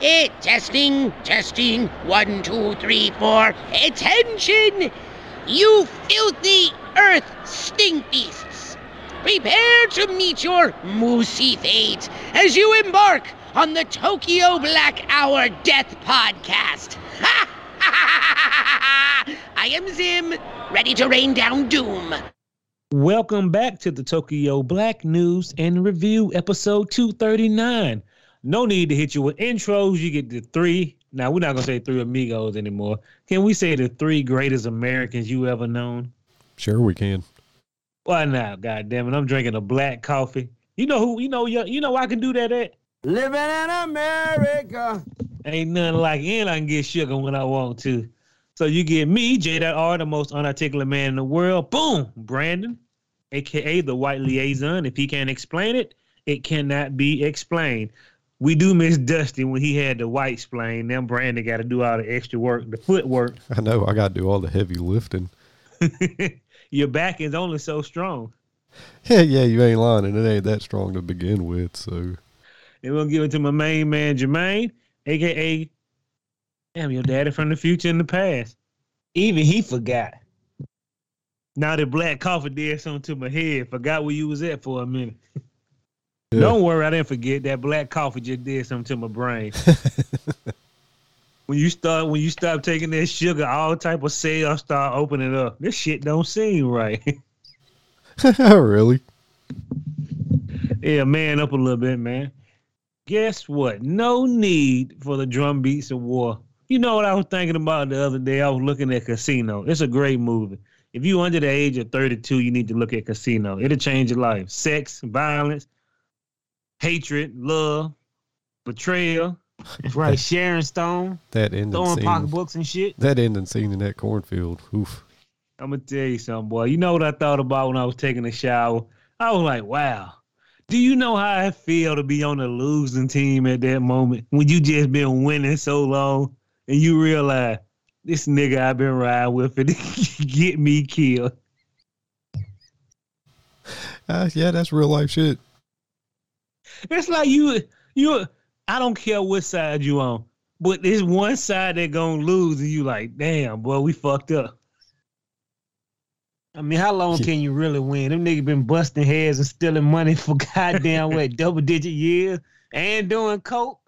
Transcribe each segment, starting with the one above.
It testing, testing. One, two, three, four. Attention! You filthy earth stink beasts! Prepare to meet your moosey fate as you embark on the Tokyo Black Hour Death Podcast. I am Zim, ready to rain down doom. Welcome back to the Tokyo Black News and Review, episode 239. No need to hit you with intros. You get the three. Now, we're not going to say three amigos anymore. Can we say the three greatest Americans you ever known? Sure, we can. Why not? God damn it. I'm drinking a black coffee. You know who, you know, you know I can do that at? Living in America. Ain't nothing like it. And I can get sugar when I want to. So you get me, J.R., the most unarticulate man in the world. Boom, Brandon, aka the white liaison. If he can't explain it, it cannot be explained. We do miss Dusty when he had the white splain. Then Brandon got to do all the extra work, the footwork. I know. I got to do all the heavy lifting. Your back is only so strong. Yeah, yeah, you ain't lying, and it ain't that strong to begin with. So, and we'll give it to my main man Jermaine, aka Damn, your daddy from the future and the past. Even he forgot. Now that black coffee did something to my head, forgot where you was at for a minute. Yeah. Don't worry, I didn't forget that black coffee just did something to my brain. when you start when you stop taking that sugar, all type of cells start opening up. This shit don't seem right. really? Yeah, man up a little bit, man. Guess what? No need for the drum beats of war. You know what I was thinking about the other day? I was looking at Casino. It's a great movie. If you under the age of 32, you need to look at Casino. It'll change your life. Sex, violence, hatred, love, betrayal. right, Sharon Stone. That ending throwing scene, pocketbooks and shit. That ending scene in that cornfield. Oof. I'm gonna tell you something, boy. You know what I thought about when I was taking a shower? I was like, wow. Do you know how I feel to be on the losing team at that moment when you just been winning so long? and you realize this nigga I've been riding with it get me killed. Uh, yeah, that's real life shit. It's like you you I don't care what side you on, but there's one side that gonna lose, and you like, damn, boy, we fucked up. I mean, how long can you really win? Them niggas been busting heads and stealing money for goddamn what double digit years and doing coke.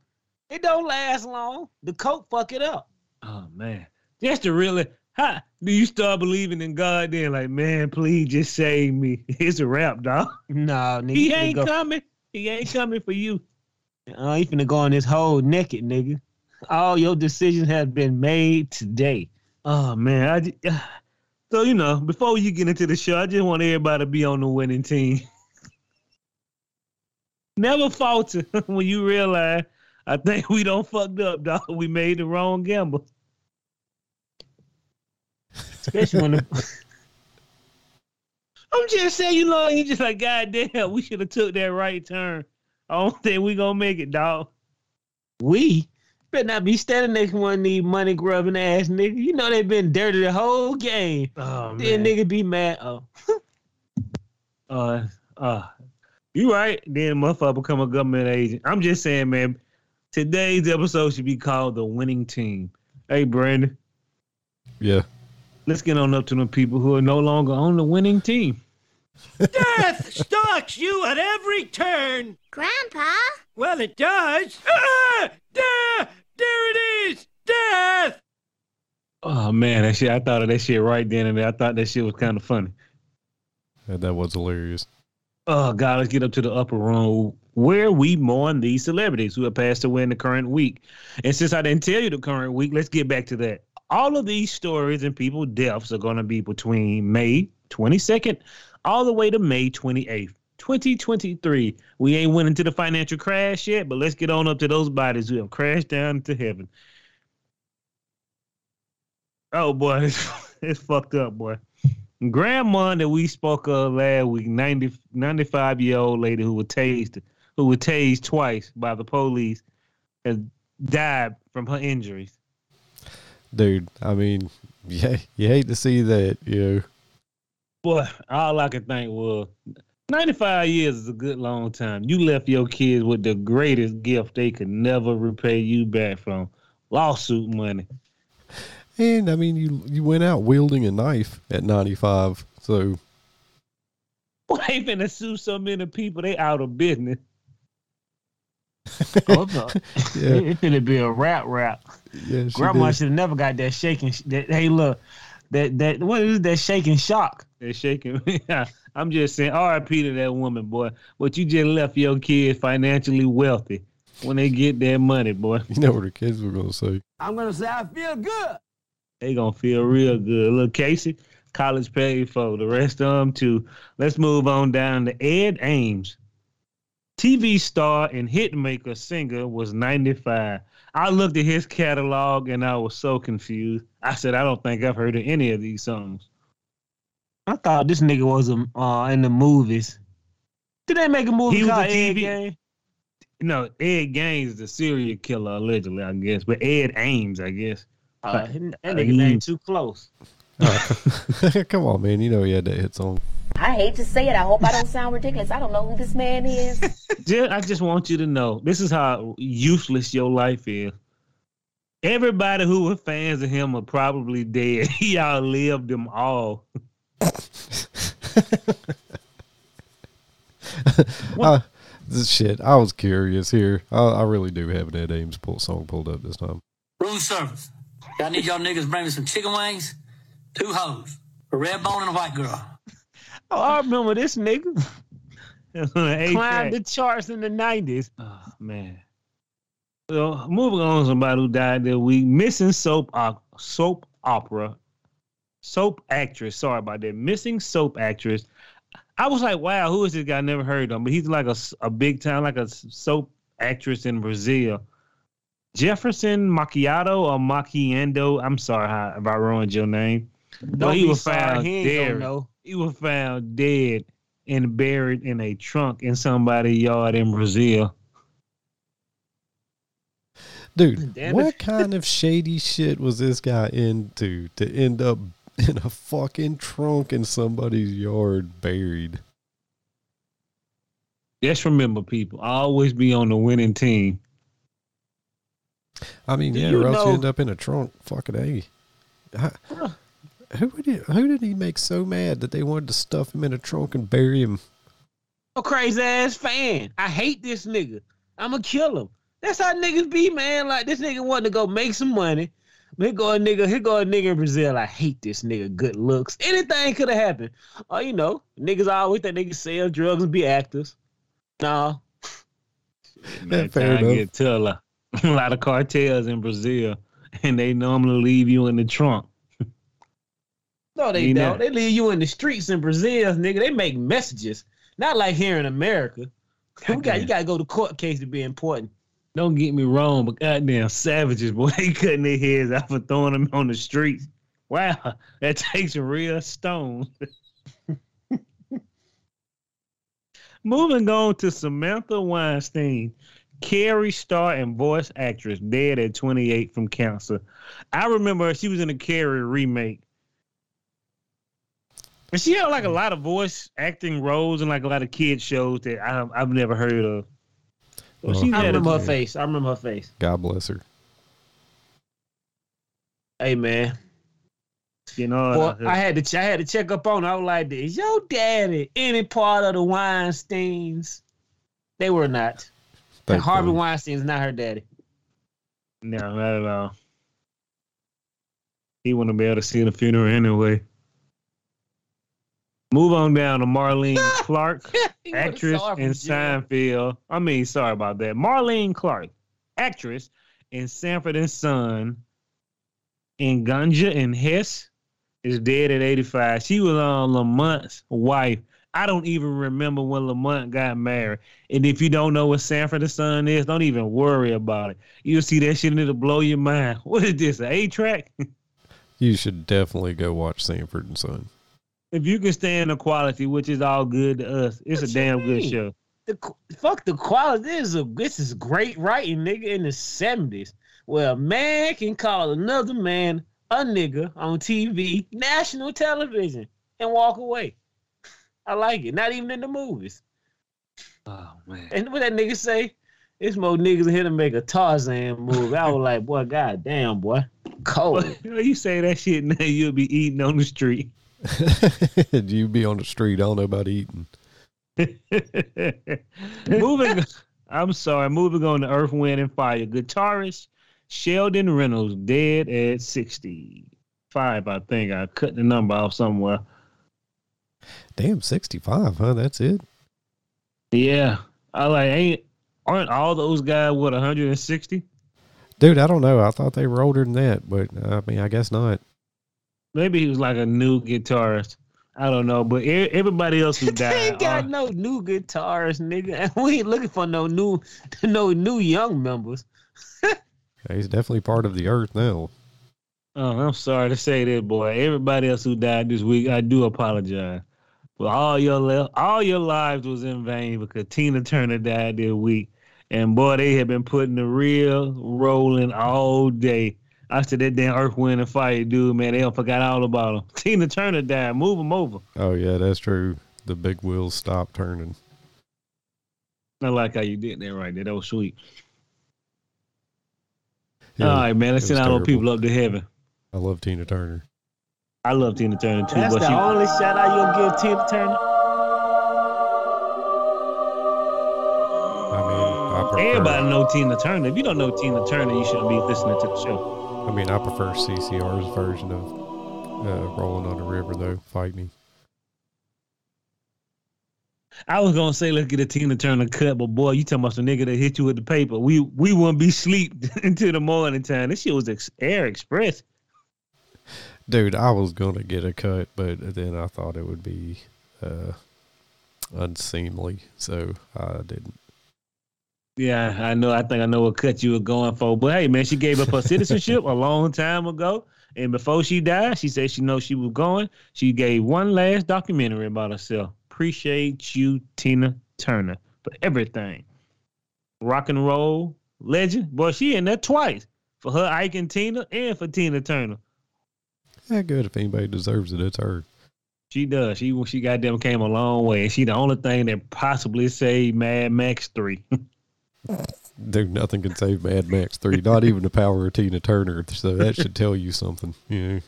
It don't last long. The coke fuck it up. Oh man, just to really, how do you start believing in God? Then like, man, please just save me. It's a wrap, dog. No, nigga, he ain't go. coming. He ain't coming for you. Uh, he finna go on this whole naked, nigga. All your decisions have been made today. Oh man, I just, so you know, before you get into the show, I just want everybody to be on the winning team. Never falter when you realize I think we don't fucked up, dog. We made the wrong gamble. Especially when the I'm just saying, you know, you just like, God damn, we should have took that right turn. I don't think we gonna make it, dog. We better not be standing next to one of these money grubbing ass niggas. You know they been dirty the whole game. Oh then nigga be mad. Oh. uh uh you right. Then motherfucker become a government agent. I'm just saying, man, Today's episode should be called The Winning Team. Hey, Brandon. Yeah. Let's get on up to the people who are no longer on the winning team. Death stalks you at every turn. Grandpa? Well, it does. Ah! There, there it is. Death. Oh man, that shit! I thought of that shit right then and there. I thought that shit was kind of funny. Yeah, that was hilarious. Oh God, let's get up to the upper room where we mourn these celebrities who have passed away in the current week. And since I didn't tell you the current week, let's get back to that. All of these stories and people deaths are going to be between May 22nd all the way to May 28th. 2023. We ain't went into the financial crash yet, but let's get on up to those bodies who have crashed down to heaven. Oh boy, it's, it's fucked up, boy. Grandma that we spoke of last week, 90, 95 year old lady who was tased who was tased twice by the police, has died from her injuries. Dude, I mean, yeah, you hate to see that, you know. Boy, all I could think was 95 years is a good long time. You left your kids with the greatest gift they could never repay you back from lawsuit money. And I mean, you you went out wielding a knife at 95. So Boy, they finna sue so many people, they out of business. No. yeah, It, it finna be a rap rap. yeah. Grandma should have never got that shaking. That hey, look, that that what is that shaking shock? They're shaking me. I'm just saying, RIP to that woman, boy. But you just left your kids financially wealthy when they get their money, boy. You know what the kids were gonna say? I'm gonna say I feel good. They gonna feel real good. Look, Casey, college paid for the rest of them too. Let's move on down to Ed Ames. TV star and hitmaker singer was 95. I looked at his catalog and I was so confused. I said, I don't think I've heard of any of these songs. I thought this nigga was um, uh, in the movies. Did they make a movie He was called a Ed TV Game? No, Ed Gaines is the serial killer, allegedly, I guess. But Ed Ames, I guess. Uh, that nigga Uh, name too close. Come on, man. You know he had that hit song. I hate to say it. I hope I don't sound ridiculous. I don't know who this man is. Just, I just want you to know this is how useless your life is. Everybody who were fans of him are probably dead. He outlived them all. Uh, this shit. I was curious here. I, I really do have an Ed Ames pull song pulled up this time. Room service. I need y'all niggas to bring me some chicken wings, two hoes, a red bone and a white girl. Oh, I remember this nigga climbed the charts in the nineties. Oh, man. Well, moving on, to somebody who died that week. Missing soap op- soap opera, soap actress. Sorry about that. Missing soap actress. I was like, wow, who is this guy? I never heard of him, but he's like a, a big time, like a soap actress in Brazil. Jefferson Macchiato or Macchiando. I'm sorry if I ruined your name. Don't he was found he dead. He was found dead and buried in a trunk in somebody's yard in Brazil. Dude, Damn what it. kind of shady shit was this guy into to end up in a fucking trunk in somebody's yard buried? Just remember, people, always be on the winning team. I mean, Do yeah, you or else you end up in a trunk. Fucking a. I- Who would he, who did he make so mad that they wanted to stuff him in a trunk and bury him? A crazy ass fan. I hate this nigga. I'ma kill him. That's how niggas be, man. Like this nigga wanted to go make some money. Here go a nigga, here go a nigga in Brazil. I hate this nigga. Good looks. Anything could have happened. Oh, you know, niggas always think they can sell drugs and be actors. No. Man, fair time enough. get to a lot, a lot of cartels in Brazil, and they normally leave you in the trunk. No, they You don't. They leave you in the streets in Brazil, nigga. They make messages. Not like here in America. We got, you gotta go to court case to be important. Don't get me wrong, but goddamn savages, boy, they cutting their heads out for throwing them on the streets. Wow, that takes a real stone. Moving on to Samantha Weinstein, Carrie star and voice actress, dead at 28 from cancer. I remember she was in a Carrie remake. And she had like a lot of voice acting roles and like a lot of kid shows that I, I've never heard of. Well, Well, she oh, I remember her face. I remember her face. God bless her. Hey man. you know, Boy, uh, I had to ch- I had to check up on her. I was like, is your daddy any part of the Weinsteins? They were not. And Harvey Thankfully. Weinstein's not her daddy. No, not at all. He wouldn't be able to see the funeral anyway. Move on down to Marlene Clark, actress saw her from in. Seinfeld. I mean, sorry about that. Marlene Clark, actress in Sanford and Son, in Ganja and Hess, is dead at 85. She was on Lamont's wife. I don't even remember when Lamont got married. And if you don't know what Sanford and Son is, don't even worry about it. You'll see that shit and it'll blow your mind. What is this, an A-track? You should definitely go watch Sanford and Son. If you can stand the quality, which is all good to us, it's What a you damn good show. The, fuck the quality. This is a this is great writing, nigga, in the seventies. Where a man can call another man a nigga on TV, national television, and walk away. I like it. Not even in the movies. Oh man. And what that nigga say? It's more niggas here to make a Tarzan movie. I was like, boy, god damn, boy. Cold. you say that shit now, you'll be eating on the street. you be on the street. I don't know about eating. moving, I'm sorry. Moving on to Earth, Wind, and Fire. Guitarist Sheldon Reynolds dead at 65. I think I cut the number off somewhere. Damn, 65, huh? That's it? Yeah, I like ain't aren't all those guys what 160? Dude, I don't know. I thought they were older than that, but I mean, I guess not. Maybe he was like a new guitarist. I don't know, but e- everybody else who they died. ain't got are- no new guitars, nigga. We ain't looking for no new no new young members. He's definitely part of the earth now. Oh, I'm sorry to say that, boy. Everybody else who died this week, I do apologize. But all your li- all your lives was in vain because Tina Turner died this week, and boy, they have been putting the real rolling all day. I said that damn Earth, Wind, and Fire dude, man. They don't forgot all about him. Tina Turner died. Move him over. Oh, yeah, that's true. The big wheels stopped turning. I like how you did that right there. That was sweet. Yeah, all right, man. Let's send was all those people up to heaven. I love Tina Turner. I love Tina Turner too, That's but the she, only shout out you'll give Tina Turner. I mean, I prefer, everybody know Tina Turner. If you don't know Tina Turner, you shouldn't be listening to the show. I mean, I prefer CCR's version of uh, Rolling on the River, though. Fight me. I was gonna say let's get a Tina Turner cut, but boy, you talking about some nigga that hit you with the paper. We we wouldn't be sleep until the morning time. This shit was ex- Air Express. Dude, I was going to get a cut, but then I thought it would be uh, unseemly, so I didn't. Yeah, I know. I think I know what cut you were going for. But hey, man, she gave up her citizenship a long time ago, and before she died, she said she knows she was going. She gave one last documentary about herself. Appreciate you, Tina Turner, for everything. Rock and roll legend. Boy, she in there twice for her Ike and Tina, and for Tina Turner. Yeah, good. If anybody deserves it, it's her. She does. She she goddamn came a long way. And She the only thing that possibly saved Mad Max three. Dude, nothing can save Mad Max 3, not even the power of Tina Turner. So that should tell you something. Yeah.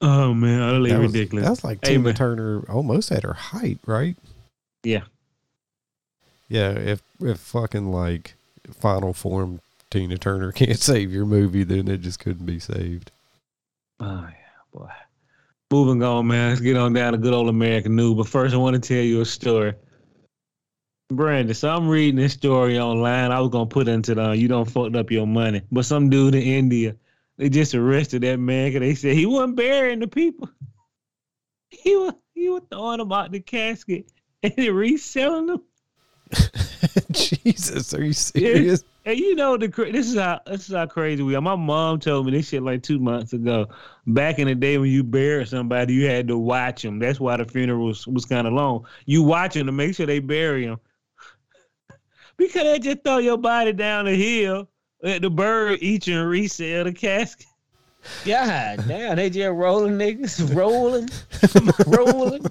oh man, utterly That was, ridiculous. that was like Hey, Tina man. Turner almost at her height, right? Yeah. Yeah, if if fucking like final form Tina Turner can't save your movie, then it just couldn't be saved. Oh yeah, boy. Moving on, man. Let's get on down to good old American news. But first, I want to tell you a story. Brandon, so I'm reading this story online. I was gonna put into the you don't fucked up your money, but some dude in India, they just arrested that man because they said he wasn't burying the people. He was he was throwing them out the casket and then reselling them. Jesus, are you serious? And you know the this is how this is how crazy we are. My mom told me this shit like two months ago. Back in the day when you buried somebody, you had to watch them. That's why the funeral was, was kind of long. You watch them to make sure they bury them. Because they just throw your body down the hill, let the bird eat you and resell the casket. God damn, they just rolling niggas, rolling, rolling,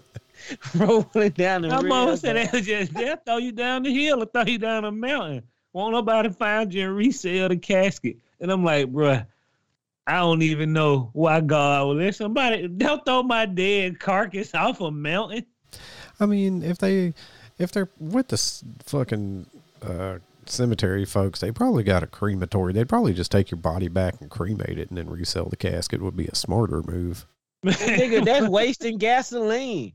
rolling down the hill. My mom river. said they just they'll throw you down the hill or throw you down a mountain. Won't nobody find you and resell the casket. And I'm like, bruh, I don't even know why God will let somebody they'll throw my dead carcass off a mountain. I mean, if they if they're with the fucking uh, cemetery folks, they probably got a crematory. They'd probably just take your body back and cremate it and then resell the casket. Would be a smarter move. nigga, that's wasting gasoline.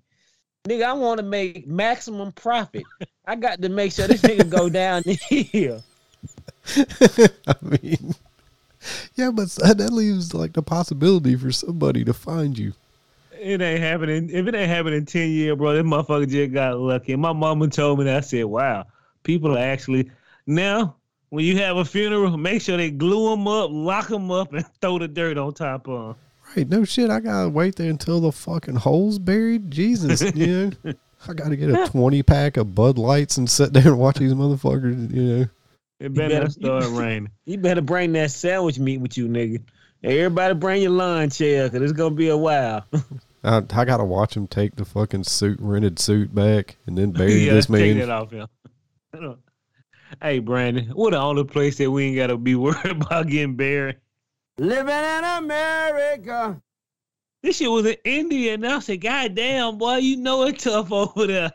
Nigga, I want to make maximum profit. I got to make sure this nigga go down here. I mean, yeah, but s- that leaves like the possibility for somebody to find you. It ain't happening. If it ain't happening in 10 years, bro, this motherfucker just got lucky. And my mama told me that. I said, wow, people are actually. Now, when you have a funeral, make sure they glue them up, lock them up, and throw the dirt on top of them. Right? No shit. I gotta wait there until the fucking hole's buried. Jesus, you know. I gotta get a twenty pack of Bud Lights and sit there and watch these motherfuckers. You know. It better better- start raining. You better bring that sandwich meat with you, nigga. Everybody bring your lawn chair, cause it's gonna be a while. I, I gotta watch him take the fucking suit, rented suit back, and then bury yeah, this take man. that off him. hey, Brandon, what the only place that we ain't gotta be worried about getting buried? Living in America. This shit was in India, and I said, God damn, boy, you know it's tough over there.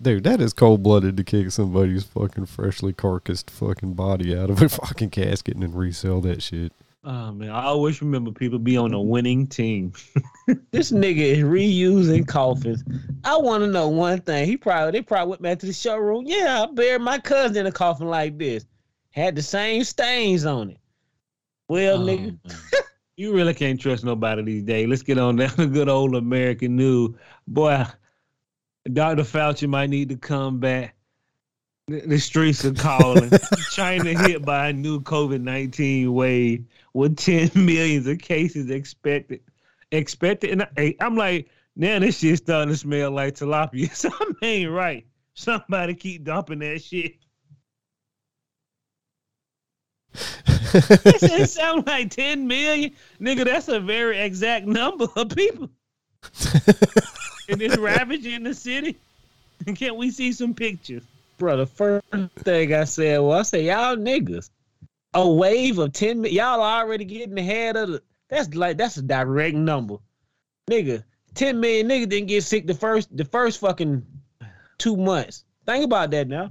Dude, that is cold blooded to kick somebody's fucking freshly carcassed fucking body out of a fucking casket and then resell that shit. Oh man, I always remember people be on a mm-hmm. winning team. This nigga is reusing coffins. I want to know one thing. He probably they probably went back to the showroom. Yeah, I buried my cousin in a coffin like this. Had the same stains on it. Well, Oh, nigga, you really can't trust nobody these days. Let's get on down to good old American news. Boy, Dr. Fauci might need to come back. The streets are calling. China hit by a new COVID 19 wave with 10 millions of cases expected. Expected. And I, I'm like, now this shit's starting to smell like tilapia. Something ain't right. Somebody keep dumping that shit. It it sound like 10 million. Nigga, that's a very exact number of people. and it's ravaging the city. Can't we see some pictures? Bro, the first thing I said, well, I said, y'all niggas, a wave of 10 y'all already getting ahead of the, that's like, that's a direct number. Nigga, 10 million niggas didn't get sick the first, the first fucking two months. Think about that now.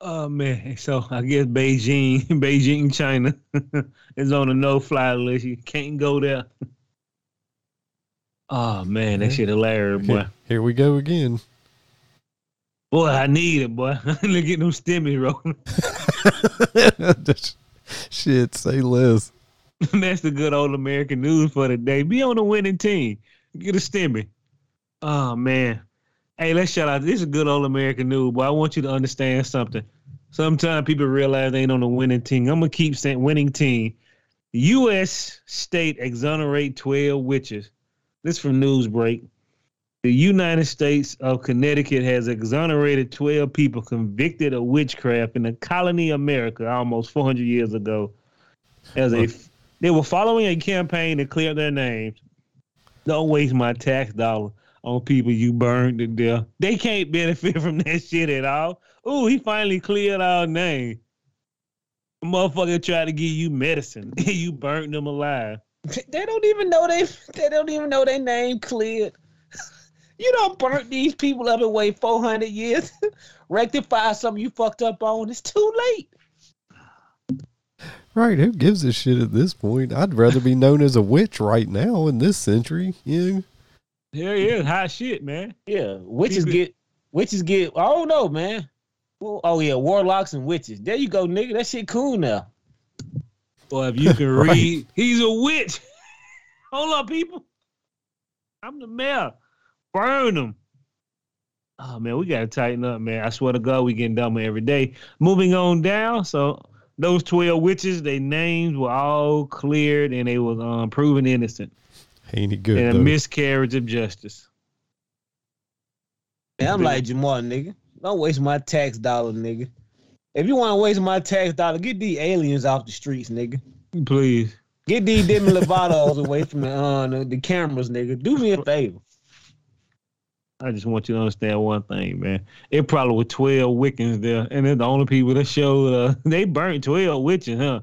Oh man, so I guess Beijing, Beijing, China is on a no-fly list. You can't go there. Oh man, that shit hilarious, boy. Here, here we go again. Boy, I need it, boy. Look at them stimmies rolling. Shit, say less. That's the good old American news for the day. Be on the winning team. Get a stimmy. Oh man. Hey, let's shout out. This is good old American news, but I want you to understand something. Sometimes people realize they ain't on the winning team. I'm gonna keep saying winning team. U.S. state exonerate 12 witches. This from Newsbreak. The United States of Connecticut has exonerated 12 people convicted of witchcraft in the colony America almost 400 years ago. As a, they were following a campaign to clear their names. Don't waste my tax dollar on people you burned to death. They can't benefit from that shit at all. Ooh, he finally cleared our name. Motherfucker tried to give you medicine. you burned them alive. They don't even know they, they don't even know their name cleared. You don't burn these people up and wait 400 years. Rectify something you fucked up on. It's too late. Right, who gives a shit at this point? I'd rather be known as a witch right now in this century. Yeah. Hell yeah, hot shit, man. Yeah, witches People- get witches get. I don't know, man. Well, oh yeah, warlocks and witches. There you go, nigga. That shit cool now. Boy, if you can Right. read, he's a witch. Hold up, people. I'm the mayor. Burn them. Oh man, we gotta tighten up, man. I swear to God, we getting dumber every day. Moving on down. So those twelve witches, their names were all cleared and they was um, proven innocent Ain't it good in a though? miscarriage of justice. Man, I'm like Jamal, nigga. Don't waste my tax dollar, nigga. If you want to waste my tax dollar, get these aliens off the streets, nigga. Please. Get these Demi Lovato's away from the, uh, the the cameras, nigga. Do me a favor. I just want you to understand one thing, man. It probably was twelve Wiccans there, and they're the only people that showed. Uh, they burnt twelve witches, huh?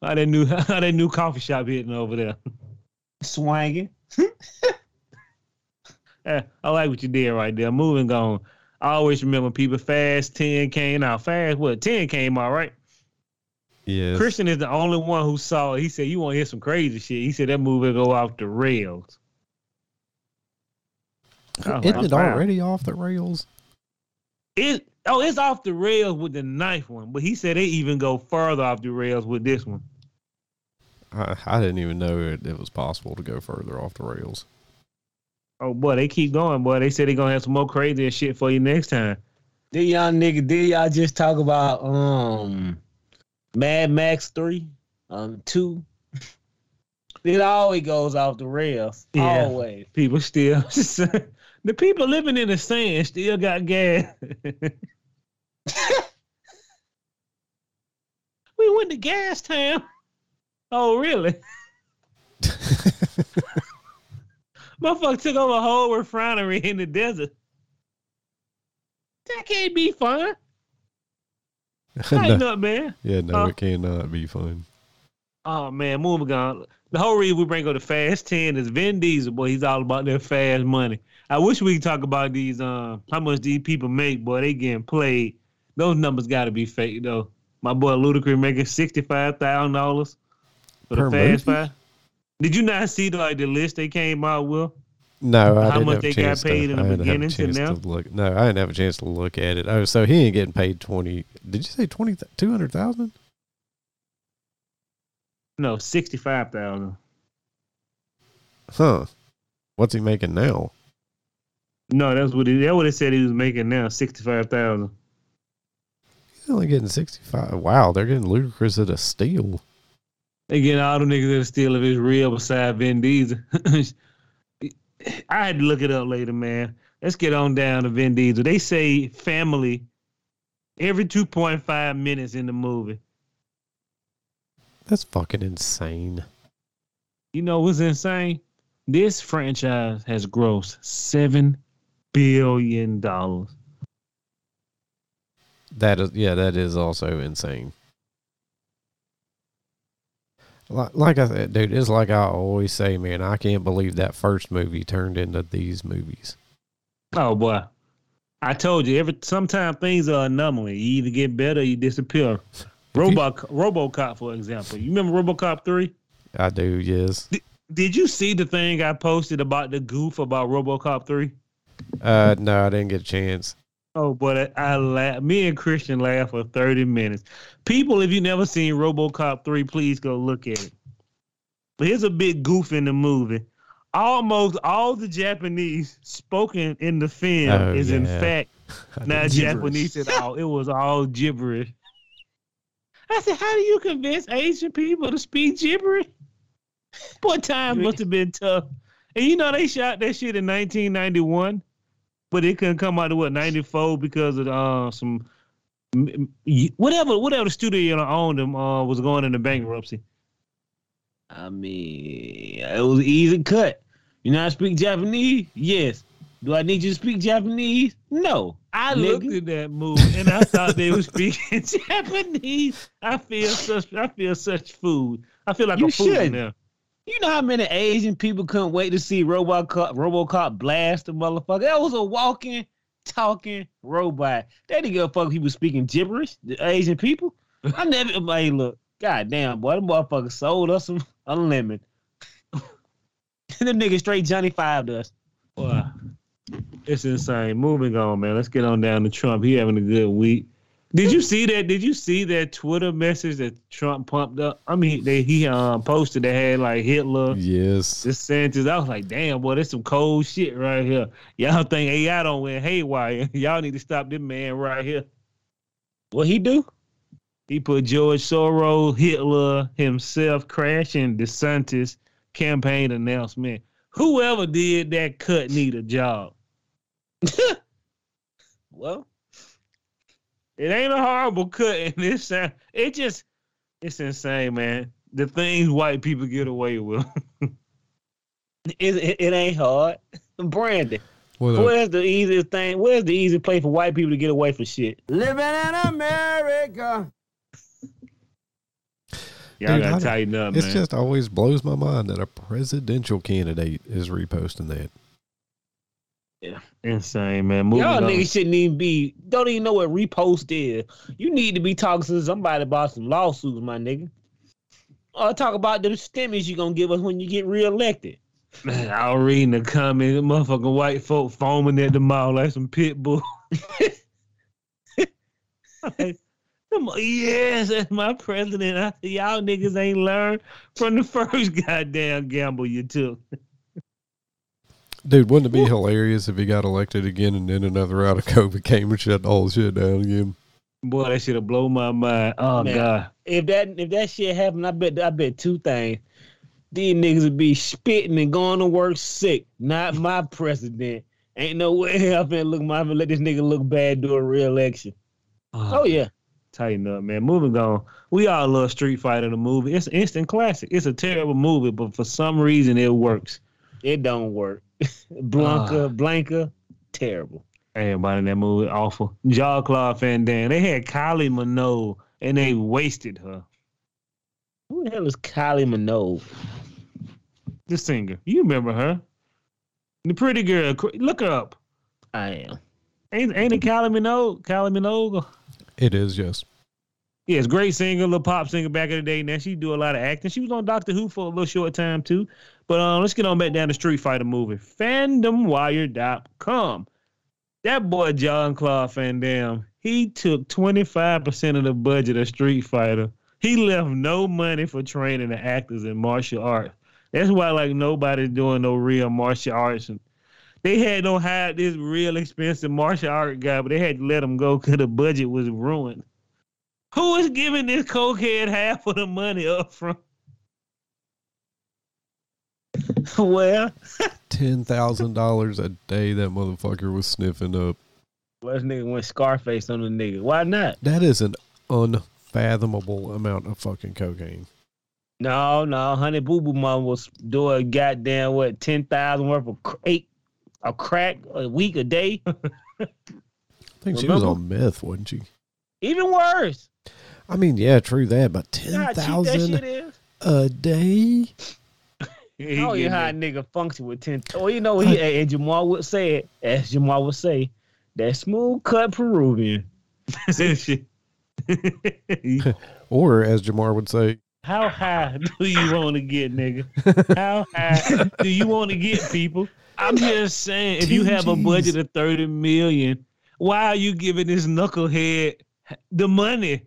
How that new how that new coffee shop hitting over there? Swanging. Eh, I like what you did right there. Moving on. I always remember people. Fast Ten came out. Fast what? Ten came out, right? Yes. Christian is the only one who saw it. He said, "You want to hear some crazy shit?" He said that movie go off the rails. I was Isn't like, it already off the rails? It oh, it's off the rails with the knife one, but he said they even go further off the rails with this one. I, I didn't even know it, it was possible to go further off the rails. Oh boy, they keep going, boy. They said they're gonna have some more crazy shit for you next time. Did y'all nigga? Did y'all just talk about um Mad Max three, um two? It always goes off the rails. Yeah. Always. People still, the people living in the sand still got gas. we went to Gas Town. Oh really? Motherfucker took over a whole refinery in the desert. That can't be fun. No. up, man. Yeah, no, Huh? it cannot be fun. Oh man, moving on. The whole reason we bring up the Fast Ten is Vin Diesel, boy. He's all about that fast money. I wish we could talk about these, um, how much these people make, boy. They getting played. Those numbers got to be fake though. My boy Ludacris making sixty five thousand dollars for the Per Fast? Five. Did you not see the, like the list they came out with? No, I How didn't much have they a got chance paid to, in the I didn't have a beginning to now? to look. No, I didn't have a chance to look at it. Oh, so he ain't getting paid twenty. Did you say twenty two hundred thousand? No, sixty five thousand. Huh? What's he making now? No, that's what he, that's what it said he was making now, sixty five thousand. He's only getting sixty five. Wow, they're getting Ludacris at a steal. They getting all the niggas that are still if it's real beside Vin Diesel. I had to look it up later, man. Let's get on down to Vin Diesel. They say family every 2.5 minutes in the movie. That's fucking insane. You know what's insane? This franchise has grossed $7 billion. dollars. That is, yeah, that is also insane. Like, like I said, dude, it's like I always say, man. I can't believe that first movie turned into these movies. Oh, boy. I told you, every sometimes things are anomaly. You either get better or you disappear. Robot, Robocop, for example. You remember Robocop 3? I do, yes. Did you see the thing I posted about the goof about RoboCop three? Uh, no, I didn't get a chance. Oh, but I, I laugh. Me and Christian laughed for thirty minutes. People, if you never seen RoboCop three, please go look at it. But here's a big goof in the movie. Almost all the Japanese spoken in the film Oh, is in fact not Japanese at all. It was all gibberish. I said, how do you convince Asian people to speak gibberish? Boy, time must have been tough. And you know they shot that shit in 1991, but it couldn't come out of what 94 because of uh, some whatever whatever the studio you owned them uh, was going into bankruptcy. I mean, it was easy cut. You know to speak Japanese? Yes. Do I need you to speak Japanese? No. I Nigga. looked at that movie and I thought they were speaking Japanese. I feel such I feel such food. I feel like You a food should. now. You know how many Asian people couldn't wait to see RoboCop, RoboCop blast the motherfucker? That was a walking, talking robot. They didn't give a fuck if he was speaking gibberish. The Asian people. I never. Hey, look, goddamn, boy, them motherfuckers sold us some a lemon. the nigga straight Johnny Five to us. Wow. It's insane. Moving on, man. Let's get on down to Trump. He having a good week. Did you see that? Did you see that Twitter message that Trump pumped up? I mean, they, he um, posted that had like Hitler, Yes. DeSantis. I was like, damn, boy, that's some cold shit right here. Y'all think AI don't win haywire? Y'all need to stop this man right here. What he do? He put George Soros, Hitler, himself crashing DeSantis campaign announcement. Whoever did that cut need a job. Well, It ain't a horrible cut, and it's uh, it just it's insane, man. The things white people get away with. it, it, it ain't hard. Brandon, Well, where's the easiest thing? Where's the easiest place for white people to get away from shit? Living in America. Y'all Dude, I gotta don't- tighten up, It's man. just always blows my mind that a presidential candidate is reposting that. Insane, man. Moving Y'all niggas shouldn't even be. Don't even know what repost is. You need to be talking to somebody about some lawsuits, my nigga. Or talk about the stimmies you're gonna give us when you get reelected. Man, I was reading the comments. Motherfucking white folk foaming at the mouth like some pit bull. Like, yes, that's my president. I, y'all niggas ain't learned from the first goddamn gamble you took. Dude, wouldn't it be hilarious if he got elected again and then another round of COVID came and shut the whole shit down again? Boy, that should have blown my mind. Oh Man. god. If that if that shit happened, I bet I bet two things. These niggas would be spitting and going to work sick. Not my president. Ain't no way I'm finna look my let this nigga look bad during re-election. Oh, oh yeah. Tighten up, man. Moving on. We all love Street Fighter, the movie. It's an instant classic. It's a terrible movie, but for some reason it works. It don't work. Blanka, Ah. Blanka, terrible. Everybody in that movie awful. Jaw Claw Van Damme. They had Kylie Minogue and they wasted her. Who the hell is Kylie Minogue? The singer. You remember her? The pretty girl. Look her up. I am. Ain't ain't it Kylie Minogue? Kylie Minogue? It is, yes. Yes, great singer, little pop singer back in the day. Now she do a lot of acting. She was on Doctor Who for a little short time too. But um, let's get on back down to Street Fighter movie. FandomWire.com. That boy John Claude Van Damme, he took 25% of the budget of Street Fighter. He left no money for training the actors in martial arts. That's why like nobody's doing no real martial arts. And they had no hire this real expensive martial art guy, but they had to let him go because the budget was ruined. Who is giving this cokehead half of the money up front? well, Ten thousand dollars a day that motherfucker was sniffing up. well, this nigga went Scarface on the nigga. Why not? That is an unfathomable amount of fucking cocaine. No, no, honey boo boo mom was doing goddamn what ten thousand worth of cr- eight a crack a week a day. I think she was on meth, wasn't she? Even worse. I mean, yeah, true that, but ten how cheap that shit thousand a day. He Oh, you getting how a nigga function with ten. Oh, you know he and Jamal would say it, as Jamal would say, that smooth cut Peruvian. shit. Or as Jamar would say, How high do you want to get, nigga? How high do you want to get, people? I'm just saying, if you have a budget of 30 million, why are you giving this knucklehead the money?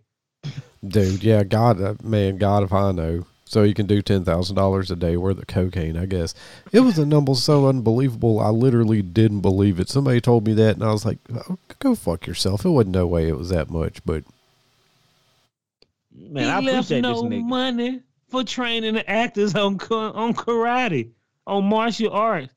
dude, yeah, God, uh, man, God, if I know. So you can do ten thousand dollars a day worth of cocaine, I guess. It was a number so unbelievable, I literally didn't believe it. Somebody told me that, and I was like, oh, "Go fuck yourself." It wasn't no way it was that much, but Man, he I left no money for training the actors on on karate, on martial arts.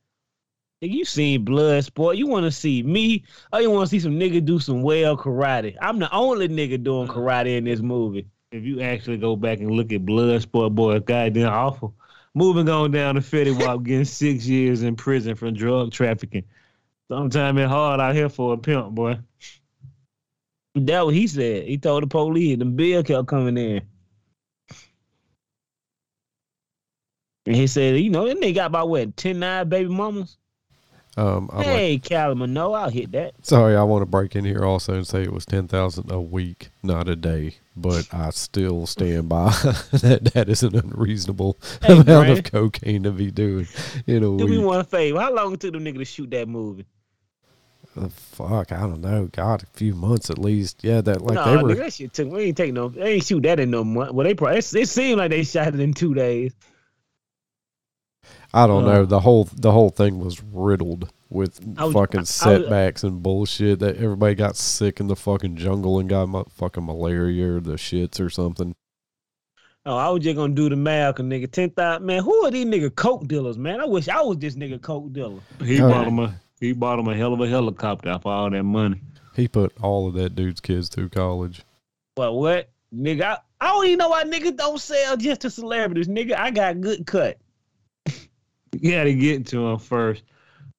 Nigga, you seen Bloodsport. You want to see me? Oh, you want to see some nigga do some well karate? I'm the only nigga doing karate in this movie. If you actually go back and look at Bloodsport, boy, goddamn awful. Moving on down to Fetty Wap, getting six years in prison for drug trafficking. Sometimes it's hard out here for a pimp, boy. That what he said. He told the police. The bill kept coming in. And he said, you know, that nigga got about what, 10 9 baby mamas? Um, I'm like, hey, Calumet, no, I'll hit that. sorry, I want to break in here also and say it was ten thousand a week, not a day. But I still stand by that. That is an unreasonable Hey, amount Brad. of cocaine to be doing in a Do me week. one favor. How long it took them nigga to shoot that movie? Uh, fuck, I don't know. God, a few months at least. Yeah, that like no, they were. nigga, that shit took. We ain't take no. They ain't shoot that in no month. Well, they probably. It, it seemed like they shot it in two days. I don't know. Uh. The whole the whole thing was riddled with I was- I- I fucking was- setbacks and bullshit. That everybody got sick in the fucking jungle and got mu- fucking malaria or the shits or something. Oh, I was just gonna do the math, cause nigga, ten thousand. Man, who are these nigga coke dealers, man? I wish I was this nigga coke dealer. He Oh. bought him a he bought him a hell of a helicopter for all that money. He put all of that dude's kids through college. Well, what, nigga? I, I don't even know why niggas don't sell just to celebrities, nigga. I got good cut. You had to get to him first.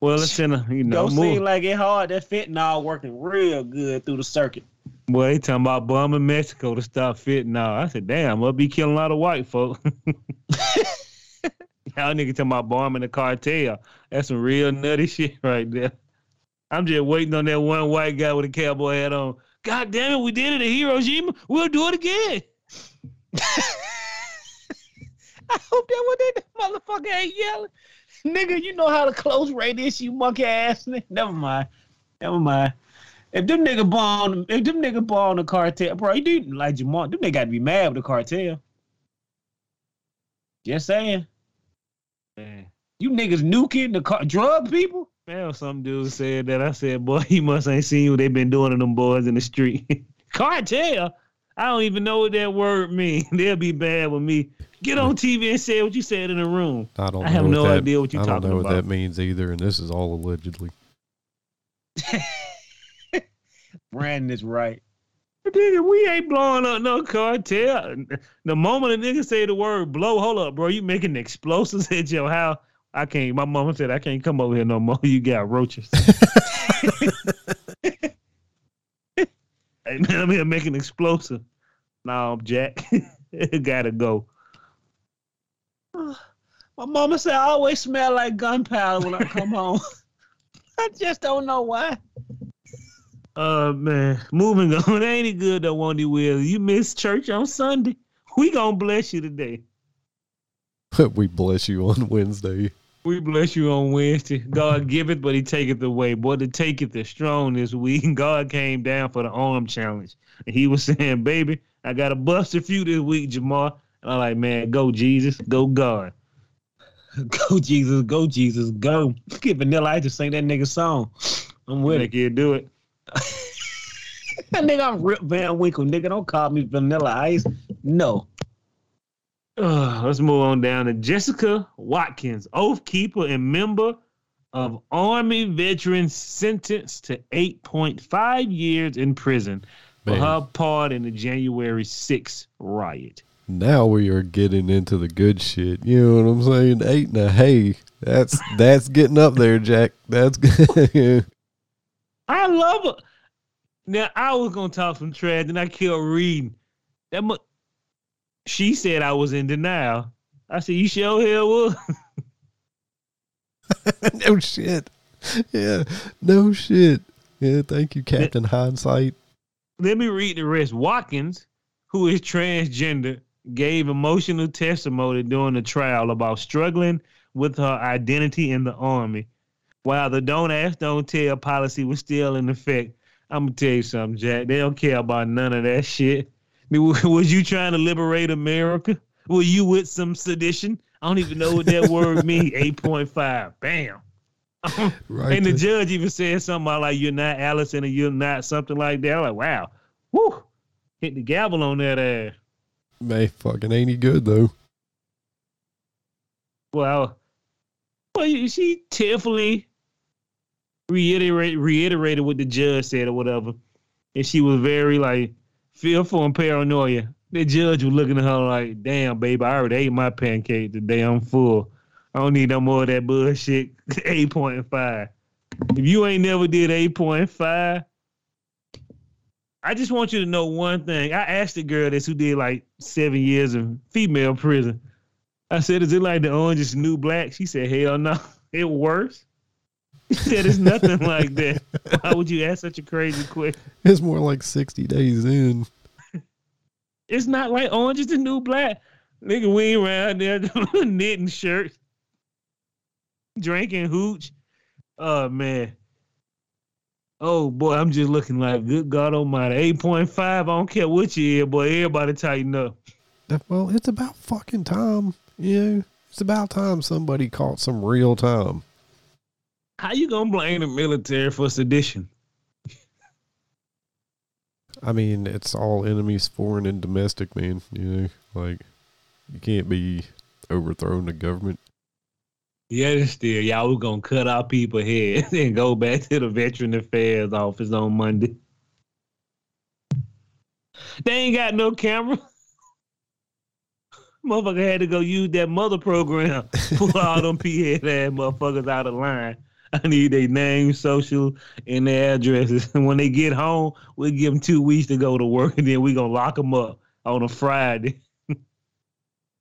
Well, let's send a you know Don't seem like it hard. That fentanyl working real good through the circuit. Boy, they talking about bombing Mexico to stop fentanyl. I said, damn, I'll be killing a lot of white folk. Y'all nigga talking about bombing the cartel. That's some real nutty shit right there. I'm just waiting on that one white guy with a cowboy hat on. God damn it, we did it at Hiroshima. We'll do it again. I hope that what that motherfucker ain't yelling. Nigga, you know how to close radius, you monkey ass nigga. Never mind. Never mind. If them nigga born, if them nigga born the cartel, bro, you do like Jamal, them nigga got to be mad with the cartel. Just saying. Man, You niggas nuking the car, drug people? man, some dude said that. I said, boy, you must ain't seen what they been doing to them boys in the street. cartel? I don't even know what that word means. They'll be bad with me. Get on TV and say what you said in the room. I don't. I know have no that, idea what you're I don't know what about. that means either, and this is all allegedly. Brandon is right. Nigga, we ain't blowing up no cartel. The moment a nigga say the word blow, hold up, bro, you making explosives at your house. I can't. My mama said I can't come over here no more. You got roaches. hey man, I'm here making explosive. No, Jack, it gotta go. My mama said I always smell like gunpowder when I come home. I just don't know why. Uh man, moving on. Ain't it good though, Wendy Will? You miss church on Sunday. We gonna bless you today. we bless you on Wednesday. We bless you on Wednesday. God giveth, but he taketh away. Boy, to taketh is strong this week. God came down for the arm challenge. And he was saying, baby, I got to bust a few this week, Jamar. And I'm like, man, go Jesus, go God. Go Jesus, go Jesus, go. Get Vanilla Ice to sing that nigga song. I'm with Make you do it. That nigga, I'm Rip Van Winkle. Nigga, don't call me Vanilla Ice. No. Uh, let's move on down to Jessica Watkins, oath keeper and member of Army veterans sentenced to 8.5 years in prison for Man. her part in the January 6th riot. Now we are getting into the good shit. You know what I'm saying? Eight and a hey. That's that's getting up there, Jack. That's good. I love her. Now I was gonna talk some trash, and I kept reading. That mu- she said I was in denial. I said, "You sure hell was." no shit. Yeah. No shit. Yeah, thank you, Captain Hindsight. Let me read the rest. Watkins, who is transgender, gave emotional testimony during the trial about struggling with her identity in the army. While the don't ask, don't tell policy was still in effect, I'm gonna tell you something, Jack. They don't care about none of that shit. Was you trying to liberate America? Were you with some sedition? I don't even know what that word means. 8.5. Bam. Right. And the judge even said something about like you're not Allison and you're not something like that. I'm like, wow. Whoo. Hit the gavel on that ass. Man, fucking ain't he good though? Well, well, she tearfully reiterate reiterated what the judge said or whatever, and she was very like fearful and paranoia. The judge was looking at her like, "Damn, baby, I already ate my pancake today. I'm full. I don't need no more of that bullshit." Eight point five. If you ain't never did eight point five, I just want you to know one thing. I asked the girl this who did like seven years in female prison. I said, "Is it like the orange is new black?" She said, "Hell no, it worse." She said, "It's nothing like that." Why would you ask such a crazy question? It's more like sixty days in. It's not like orange is the new black. Nigga, we ain't around there knitting shirts, drinking hooch. Oh man. Oh boy, I'm just looking like good God Almighty. Eight point five. I don't care what you is, boy. Everybody tighten up. Well, it's about fucking time. You know, it's about time somebody caught some real time. How you gonna blame the military for sedition? I mean, it's all enemies, foreign and domestic, man. You know, like you can't be overthrowing the government. Yeah, still, y'all was gonna cut our people heads and go back to the Veteran Affairs office on Monday. They ain't got no camera. Motherfucker had to go use that mother program. Pull all them P-head ass motherfuckers out of line. I need their name, social, and their addresses. And when they get home, we'll give them two weeks to go to work, and then we gonna lock them up on a Friday.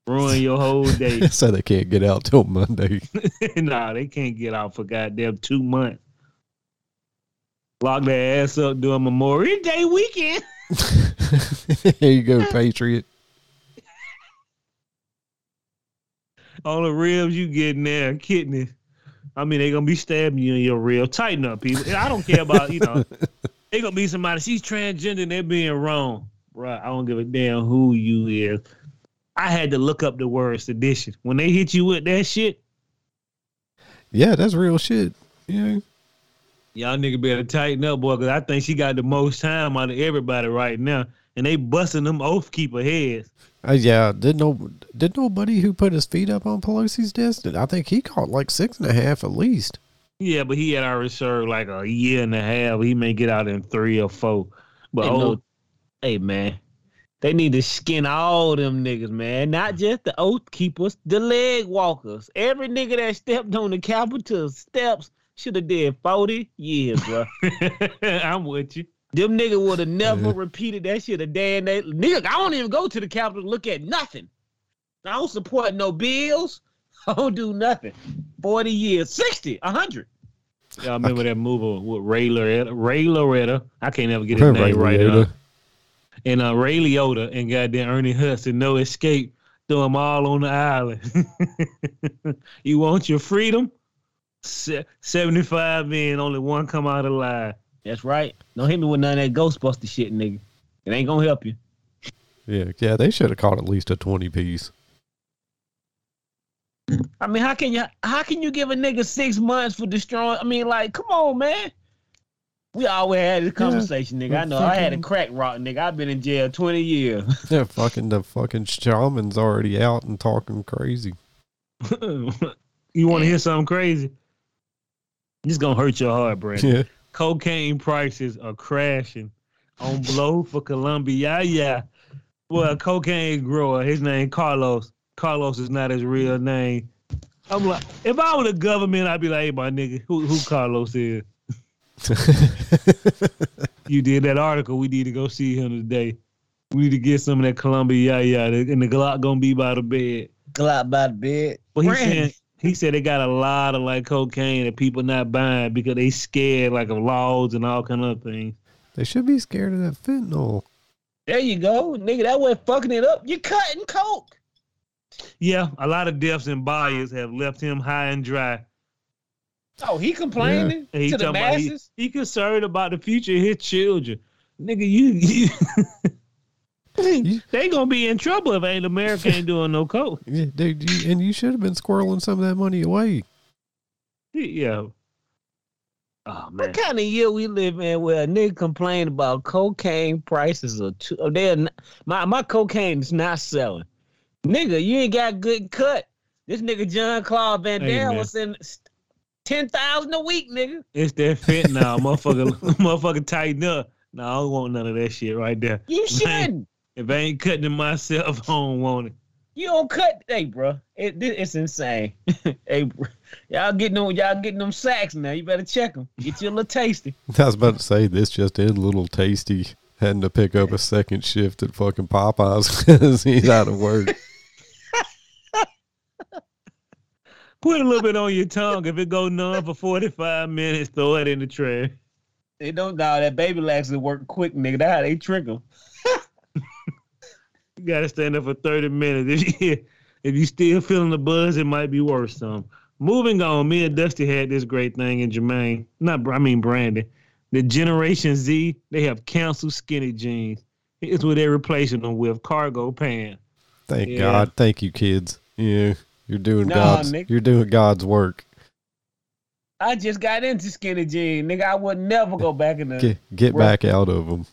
Ruin your whole day. so they can't get out till Monday. nah, they can't get out for goddamn two months. Lock their ass up during Memorial Day weekend. Here you go, Patriot. All the ribs you getting there, kidneys. I mean, they gonna be stabbing you in your rib. Tighten up, people. I don't care about you know. they gonna be somebody. She's transgender. and They're being wrong, right? I don't give a damn who you is. I had to look up the word sedition when they hit you with that shit. Yeah, that's real shit. Yeah. Y'all nigga better tighten up, boy, because I think she got the most time out of everybody right now. And they busting them oath keeper heads. Uh, yeah, did no did nobody who put his feet up on Pelosi's desk? Did I think he caught like six and a half at least. Yeah, but he had already served like a year and a half. He may get out in three or four. But Hey, oh, no. hey man, They need to skin all them niggas, man. Not mm. just the oath keepers, the leg walkers. Every nigga that stepped on the Capitol steps should have did 40 years, bro. I'm with you. them niggas would have never repeated that shit a day and they nigga, I don't even go to the Capitol to look at nothing. I don't support no bills. I don't do nothing. 40 years, 60, 100. Y'all remember that movie with Ray Loretta? Ray Loretta. I can't ever get his Ray name right. Liotta. And uh, Ray Liotta and goddamn Ernie Hudson, no escape. Throw them all on the island. you want your freedom? Se- 75 men, only one come out alive. That's right. Don't hit me with none of that Ghostbuster shit, nigga. It ain't gonna help you. Yeah, yeah, they should have caught at least a twenty piece. I mean, how can you how can you give a nigga six months for destroying? I mean, like, come on, man. We always had this conversation, nigga. I know I had a crack rock, nigga. I've been in jail 20 years. Yeah, fucking the fucking shaman's already out and talking crazy. you want to hear something crazy? This gonna hurt your heart, Brandon. Yeah, Cocaine prices are crashing on blow for Colombia. Yeah, well, cocaine grower. His name Carlos. Carlos is not his real name. I'm like, if I were the government, I'd be like, hey, my nigga, who who Carlos is? You did that article. We need to go see him today. We need to get some of that Colombia, yeah, yeah. And the Glock gonna be by the bed. Glide by the bed. But he said he said they got a lot of like cocaine that people not buying because they scared like of laws and all kind of things. they should be scared of that fentanyl. There you go, nigga. That way fucking it up. You cutting coke. Yeah, a lot of deaths and buyers have left him high and dry. Oh, he complaining And he to the talking about he, masses. he concerned about the future of his children. Nigga, you, you they gonna be in trouble if ain't America ain't doing no coke. Yeah, dude, you, and you should have been squirreling some of that money away. Yeah. Oh man. What kind of year we live in where a nigga complain about cocaine prices are too? oh, They're not, my my cocaine is not selling. Nigga, you ain't got good cut. This nigga John Claude Van Hey, Damme man. was in ten thousand a week, nigga. It's that fentanyl, motherfucker. motherfucker, tighten up. No, I don't want none of that shit right there. You shouldn't. If I ain't cutting it myself, I don't want it. You don't cut, hey, bro. It, it- it's insane. hey, bro. y'all getting them, y'all getting them sacks now. You better check them. Get you a little tasty. I was about to say this just in, little tasty having to pick up a second shift at fucking Popeyes because he's out of work. Put a little bit on your tongue. If it go numb for 45 minutes, throw it in the trash. They don't know that baby laxes work quick, nigga. That's how they trick them. You gotta stand up for 30 minutes. If you, if you still feeling the buzz, it might be worth some. Moving on, me and Dusty had this great thing in Jermaine. Not, I mean Brandon. The Generation Z, they have canceled skinny jeans. It's what they're replacing them with cargo pants. Thank Yeah. God. Thank you, kids. Yeah, you're doing Nah, God's nigga. you're doing God's work. I just got into skinny jeans, nigga. I would never go back in the Get get back out of them.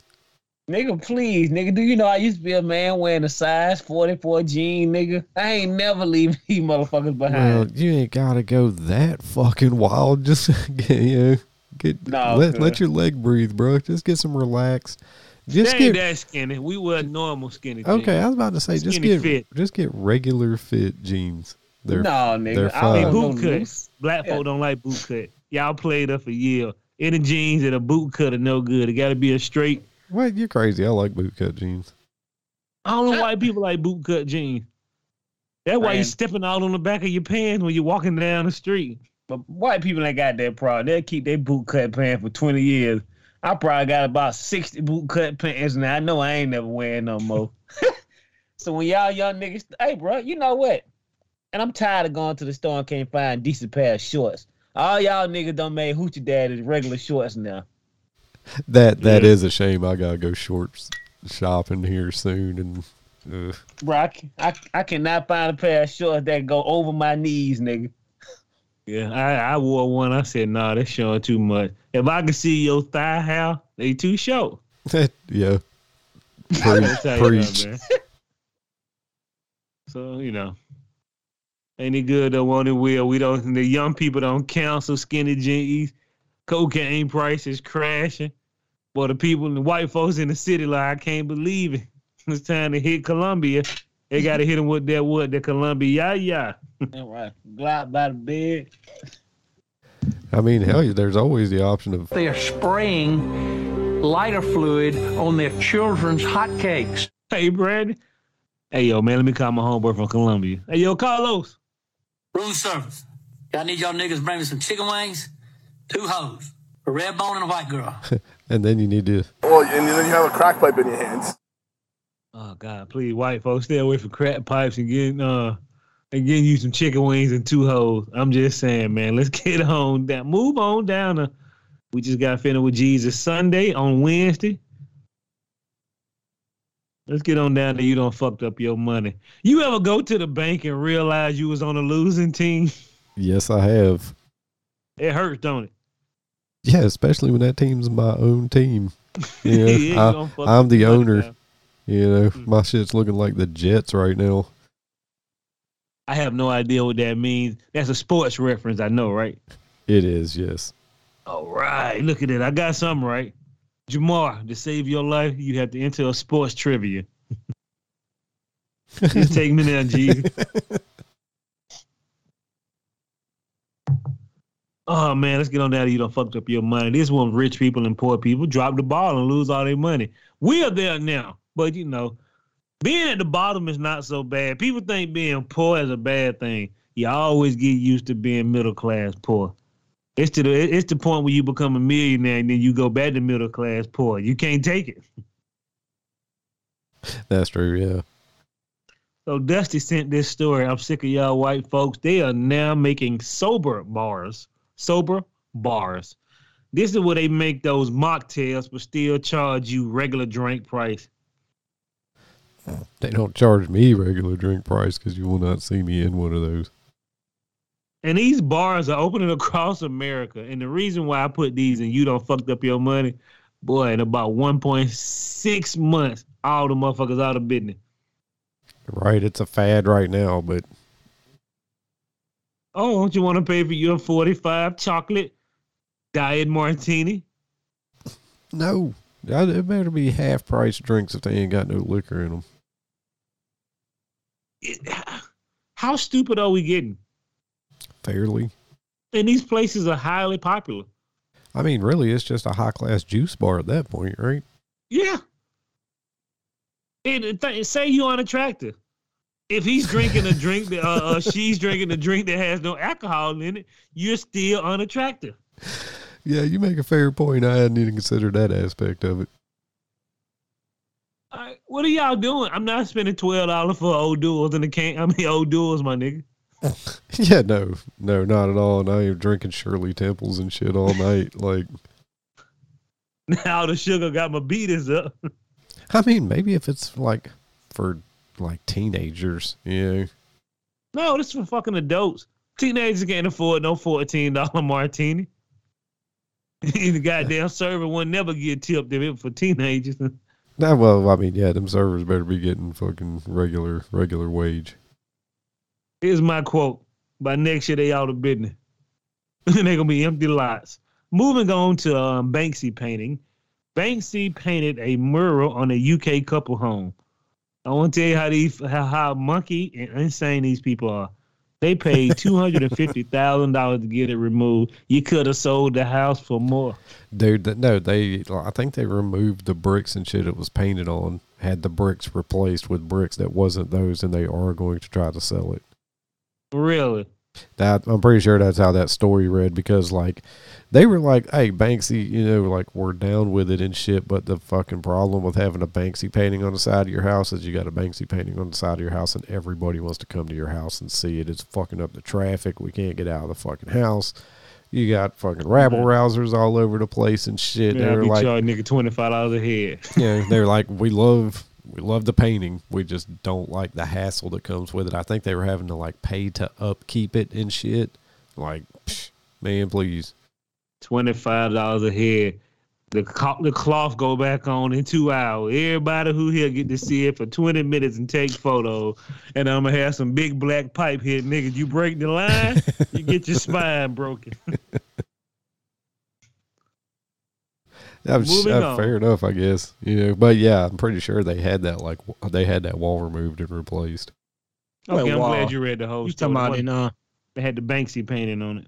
nigga. Please, nigga. Do you know I used to be a man wearing a size forty four jean, nigga? I ain't never leave these motherfuckers Well, behind. you ain't gotta go that fucking wild. Just get you know, get No, let, good. let your leg breathe, bro. Just get some relax. Just get that skinny. We wear normal skinny jeans. okay. I was about to say just get fit. just get regular fit jeans. They're no, nigga. they're I fine. Hey, don't boot cut. Black Yeah. folk don't like boot cut. Y'all played up for years. Any jeans that a boot cut are no good. It got to be a straight. What? You're crazy. I like bootcut jeans. I don't know why people like boot cut jeans. That's why you're stepping out on the back of your pants when you're walking down the street. But white people ain't got that problem. They'll keep their boot cut pants for 20 years. I probably got about 60 boot cut pants now. I know I ain't never wearing no more. so when y'all young niggas, hey, bro, you know what? And I'm tired of going to the store and can't find decent pair of shorts. All y'all niggas done made hoochie daddies regular shorts now. That that Yeah. is a shame. I gotta go shorts shopping here soon, and uh, Bro, I, I, I cannot find a pair of shorts that go over my knees, nigga. Yeah, I, I wore one. I said, nah, that's showing too much. If I could see your thigh hair, they too short. yeah. I'll Preach, you preach. that. So, you know. Ain't it good though, won't it will? We don't the young people don't cancel skinny jeans. Cocaine prices crashing. But the people the white folks in the city like I can't believe it. it's time to hit Colombia. They got to hit them with that what? The Colombia, yeah. All right. Glide by the bed. I mean, hell, yeah, there's always the option of They are spraying lighter fluid on their children's hotcakes. Hey, Brandon. Hey, yo, man, let me call my homeboy from Colombia. Hey, yo, Carlos. Room service. I need y'all niggas to bring me some chicken wings, two hoes, a red bone and a white girl. and then you need to Well, and then you have a crack pipe in your hands. Oh God, please, white folks, stay away from crack pipes and getting uh and getting you some chicken wings and two hoes. I'm just saying, man, let's get on down. Move on down to we just got finished with Jesus Sunday on Wednesday. Let's get on down to you don't fucked up your money. You ever go to the bank and realize you was on a losing team? Yes, I have. It hurts, don't it? Yeah, especially when that team's my own team. You know, Yeah, I, I'm the owner. now. You know, Mm. my shit's looking like the Jets right now. I have no idea what that means. That's a sports reference, I know, right? It is, yes. All right, look at it. I got something right. Jamar, to save your life, you have to enter a sports trivia. Just take me down, G. Oh man, let's get on down. to You don't fucked up your money. This one, rich people and poor people drop the ball and lose all their money. We are there now, but you know, being at the bottom is not so bad. People think being poor is a bad thing. You always get used to being middle class poor. It's to the it's the point where you become a millionaire and then you go back to middle class poor. You can't take it. That's true, yeah. So Dusty sent this story. I'm sick of y'all white folks. They are now making sober bars. Sober bars. This is where they make those mocktails but still charge you regular drink price. They don't charge me regular drink price because you will not see me in one of those. And these bars are opening across America. And the reason why I put these and you don't fucked up your money, boy, in about 1.6 months, all the motherfuckers out of business. Right, it's a fad right now, but Oh, don't you want to pay for your 45 chocolate diet martini? no. It better be half price drinks if they ain't got no liquor in them. It- how stupid are we getting? Fairly. And these places are highly popular. I mean, really, it's just a high class juice bar at that point, right? Yeah. And th- say you're unattractive. If he's drinking a drink that, uh, uh, she's drinking a drink that has no alcohol in it, you're still unattractive. Yeah, you make a fair point. I hadn't even considered that aspect of it. Right, what are y'all doing? I'm not spending twelve dollars for old duels in the can. I mean, old duels, my nigga. Yeah, no, no, not at all. And I am drinking Shirley Temples and shit all night. Like, Now the sugar got my beaters up. I mean, maybe if it's like for like teenagers, you know. No, this is for fucking adults. Teenagers can't afford no fourteen dollar martini. the goddamn server will never get tipped if it for teenagers. Nah, well, I mean, yeah, them servers better be getting fucking regular, regular wage. Here's my quote. By next year, they out of business. they gonna be empty lots. Moving on to um, Banksy painting. Banksy painted a mural on a UK couple home. I want to tell you how these how, how monkey and insane these people are. They paid two hundred and fifty thousand dollars to get it removed. You could have sold the house for more. Dude, no, they, I think they removed the bricks and shit it was painted on, had the bricks replaced with bricks that wasn't those, and they are going to try to sell it. Really? That I'm pretty sure that's how that story read because like they were like, "Hey, Banksy, you know, like we're down with it and shit." But the fucking problem with having a Banksy painting on the side of your house is you got a Banksy painting on the side of your house, and everybody wants to come to your house and see it. It's fucking up the traffic. We can't get out of the fucking house. You got fucking rabble rousers all over the place and shit. Yeah, They're be like, charging nigga twenty five dollars a head. you know, they're like, we love we love the painting. We just don't like the hassle that comes with it. I think they were having to like pay to upkeep it and shit. Like, psh, man, please. twenty five dollars a head. The co- the cloth go back on in two hours. Everybody who here get to see it for twenty minutes and take photos. And I'm gonna have some big black pipe here, niggas. You break the line, you get your spine broken. That was Moving uh, on. fair enough, I guess. You know, but yeah, I'm pretty sure they had that like w- they had that wall removed and replaced. Okay, What I'm wall? glad you read the whole You story. talking about in uh They had the Banksy painting on it.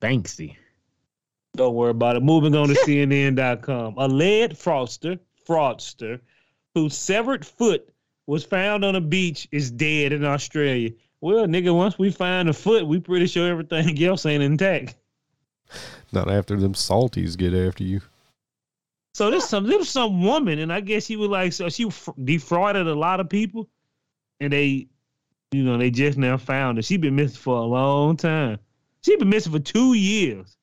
Banksy? Don't worry about it. Moving on to CNN.com. A lead fraudster, fraudster, whose severed foot was found on a beach is dead in Australia. Well, nigga, once we find a foot, we pretty sure everything else ain't intact. Not after them salties get after you. So there's some there was some woman, and I guess she was like so she defrauded a lot of people, and they, you know, they just now found her. She been missing for a long time. She been missing for two years.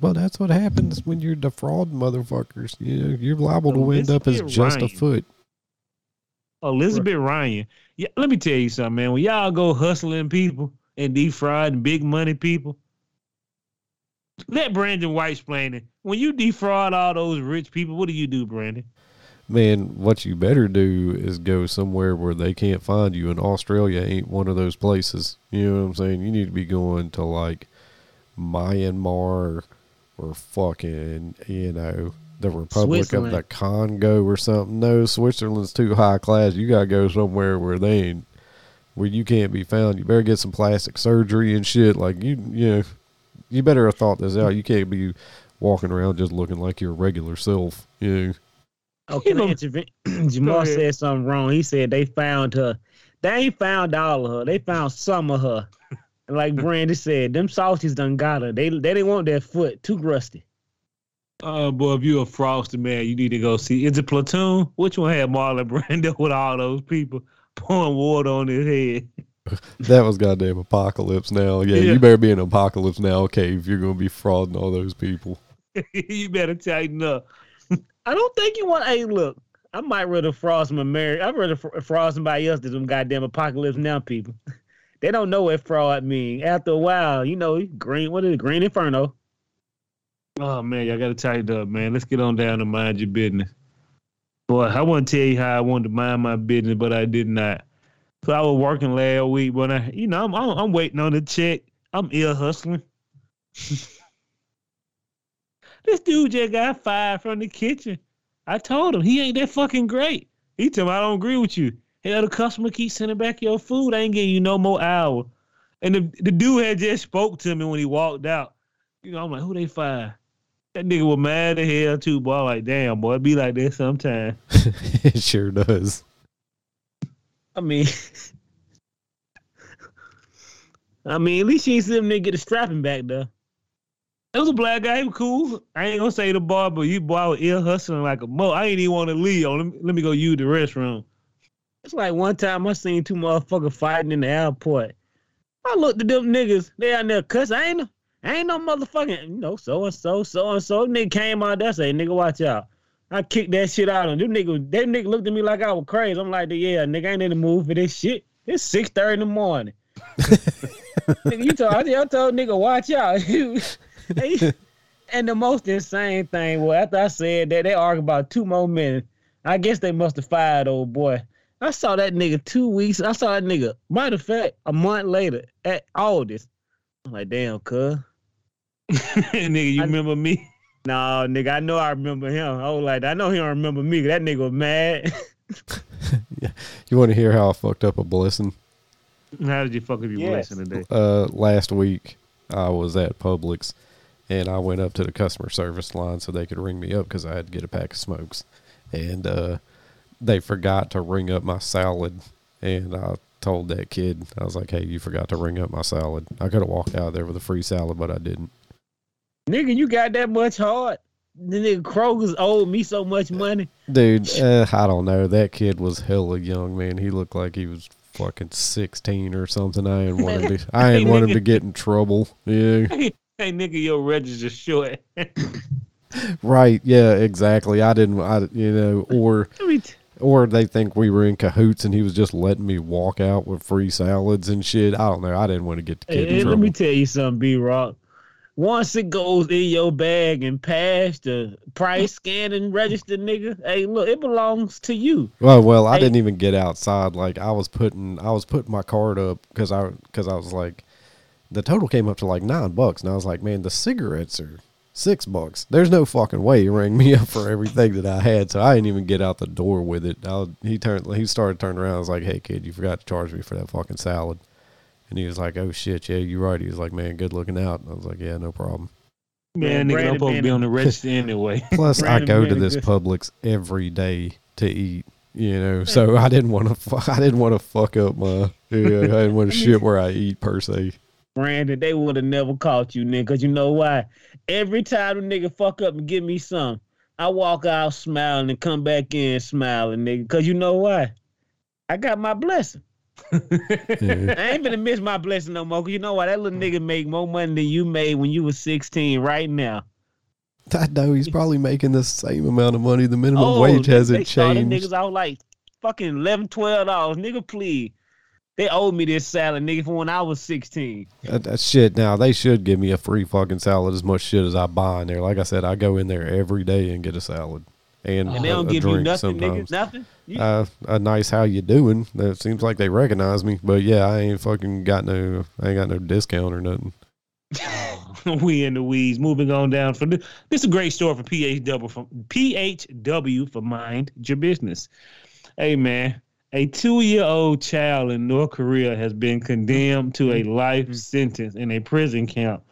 Well, that's what happens when you're defrauding motherfuckers. You you're liable to end up as Elizabeth just a foot. Elizabeth Ryan. Yeah, let me tell you something, man. When y'all go hustling people and defrauding big money people, let Brandon White explain it. When you defraud all those rich people, what do you do, Brandon? Man, what you better do is go somewhere where they can't find you. And Australia ain't one of those places. You know what I'm saying? You need to be going to like Myanmar or, or fucking, you know, the Republic of the Congo or something. No, Switzerland's too high class. You gotta go somewhere where they ain't, where you can't be found. You better get some plastic surgery and shit. Like you, you know, you better have thought this out. You can't be walking around just looking like your regular self. You know. Oh, can I know- intervene? Jamal said something wrong. He said they found her. They ain't found all of her. They found some of her. And like Brandy said, them salties done got her. They they didn't want that foot too rusty. Oh boy, if you a fraudster man, you need to go see. Is it Platoon? Which one had Marlon Brando with all those people pouring water on his head? That was goddamn apocalypse now. Yeah, Yeah. you better be in apocalypse now, okay, if you're gonna be frauding all those people. you better tighten up. I don't think you want. Hey, look, I might rather fraud some American. I'd rather fr- fraud somebody else than them goddamn apocalypse now people. they don't know what fraud mean. After a while, you know, green. What is it? Green Inferno? Oh man, y'all gotta tighten up, man. Let's get on down and mind your business. Boy, I want to tell you how I wanted to mind my business, but I did not. So I was working last week, but I, you know, I'm I'm, I'm waiting on the check. I'm ill hustling. this dude just got fired from the kitchen. I told him he ain't that fucking great. He told me I don't agree with you. Hell, the customer keeps sending back your food. I ain't getting you no more hour. And the, the dude had just spoke to me when he walked out. You know, I'm like, who they fired? That nigga was mad as hell too, boy. Like, damn, boy, it be like this sometime. it sure does. I mean, I mean, at least you ain't see them nigga get the strapping back though. It was a black guy, he was cool. I ain't gonna say the bar, but you boy was ill hustling like a mo. I ain't even want to leave. Let me, let me go use the restroom. It's like one time I seen two motherfuckers fighting in the airport. I looked at them niggas, they out there cuss. I ain't no, I ain't no motherfucking, you know, so and so, so and so. Nigga came out there say, nigga, watch out. I kicked that shit out of them. Them nigga, that nigga looked at me like I was crazy. I'm like, yeah, nigga, I ain't in the mood for this shit. It's six thirty in the morning. nigga, you told, I told nigga, watch out. They- and the most insane thing was after I said that, they argued about two more minutes. I guess they must have fired old boy. I saw that nigga two weeks. I saw that nigga, matter of fact, a month later at all this. I'm like, damn, cuz. nigga, you I- remember me? No, nigga, I know I remember him. I was like, I know he don't remember me. 'cause That nigga was mad. You want to hear how I fucked up a blessing? How did you fuck up your Yes. blessing today? Uh, last week I was at Publix, and I went up to the customer service line so they could ring me up because I had to get a pack of smokes, and uh, they forgot to ring up my salad, and I told that kid I was like, "Hey, you forgot to ring up my salad." I could have walked out there with a free salad, but I didn't. Nigga, you got that much heart? The nigga Kroger's owed me so much money. Dude, uh, I don't know. That kid was hella young, man. He looked like he was fucking sixteen or something. I didn't want him to. I didn't want him to get in trouble. Yeah, hey, nigga, your register short. right. Yeah, exactly. I didn't. I you know, or or they think we were in cahoots and he was just letting me walk out with free salads and shit. I don't know. I didn't want to get the kid Hey, let me tell you something, B Rock. Once it goes in your bag and past the price scan and register, nigga, hey, look, it belongs to you. Well, well, I Hey. didn't even get outside. Like I was putting, I was putting my card up because I, because I was like, the total came up to like nine bucks, and I was like, man, the cigarettes are Six bucks. There's no fucking way he rang me up for everything that I had, so I didn't even get out the door with it. I, he turned, he started turning around. I was like, "Hey kid, you forgot to charge me for that fucking salad." And he was like, "Oh shit, yeah, you're right." He was like, "Man, good looking out." And I was like, "Yeah, no problem." Man, Man, nigga, I'm Brandon supposed to be on the register anyway. Plus, I Brandon go to this good. Publix every day to eat. You know, so I didn't want to. Fu- I didn't want to fuck up my. Yeah, I didn't want to shit where I eat per se. Brandon, they would have never caught you, nigga. Cause you know why? Every time a nigga fuck up and give me some, I walk out smiling and come back in smiling, nigga. Cause you know why? I got my blessing. Yeah. I ain't gonna miss my blessing no more. Cause you know why? That little mm. nigga make more money than you made when you was 16 right now. I know he's probably making the same amount of money. The minimum Oh, wage hasn't they changed. Niggas out like fucking 11 dollars. Nigga, please. They owed me this salad, nigga, from when I was 16. That, that shit. Now they should give me a free fucking salad as much shit as I buy in there. Like I said, I go in there every day and get a salad and, And they a, don't a give you nothing, sometimes. nigga. Nothing. You- Uh, a nice how you doing. That seems like they recognize me, but yeah, I ain't fucking got no. I ain't got no discount or nothing. we in the weeds. Moving on down for this. This is a great story for PHW for PHW for mind your business. Hey man, a two-year-old child in North Korea has been condemned to a life sentence in a prison camp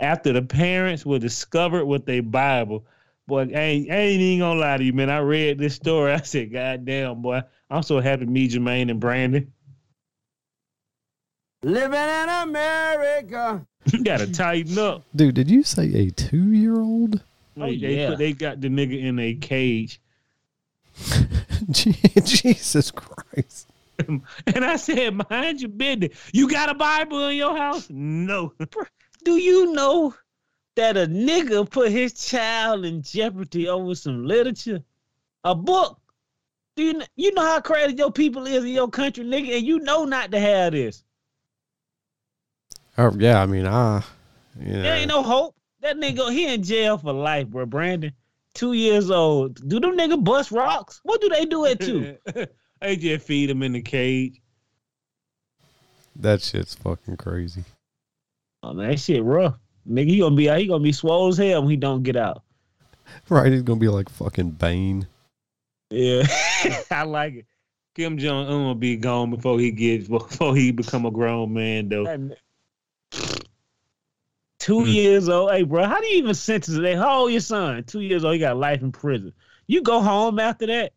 after the parents were discovered with a Bible. Boy, I ain't, I ain't even gonna lie to you, man. I read this story. I said, God damn, boy. I'm so happy to meet Jermaine and Brandon. Living in America. You gotta tighten up. Dude, did you say a two year old? Oh, They, they, yeah. put, they got the nigga in a cage. Jesus Christ. And I said, mind your business. You got a Bible in your house? No. Do you know that a nigga put his child in jeopardy over some literature? A book? Do you, kn- you know how crazy your people is in your country, nigga? And you know not to have this. Oh yeah, I mean, I. Yeah. There ain't no hope. That nigga, he in jail for life, bro. Brandon, two years old. Do them nigga bust rocks? What do they do at two? they just feed him in the cage. That shit's fucking crazy. Oh man, that shit rough. Nigga, he gonna be out. He gonna be swole as hell when he don't get out. Right? He's gonna be like fucking Bane. Yeah, I like it. Kim Jong Un will be gone before he gets before he become a grown man though. That- Two years old. Hey, bro, how do you even sentence that? How old your son? Two years old. He got life in prison. You go home after that.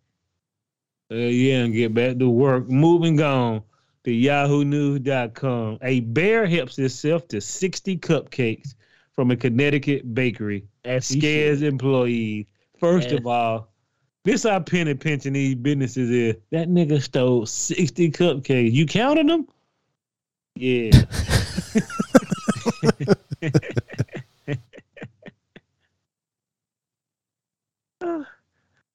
Uh, yeah, and get back to work. Moving on to yahoonews.com. A bear helps itself to 60 cupcakes from a Connecticut bakery. As scares employees. First Yeah. of all, this how penny pinching these businesses is. That nigga stole 60 cupcakes. You counted them? Yeah.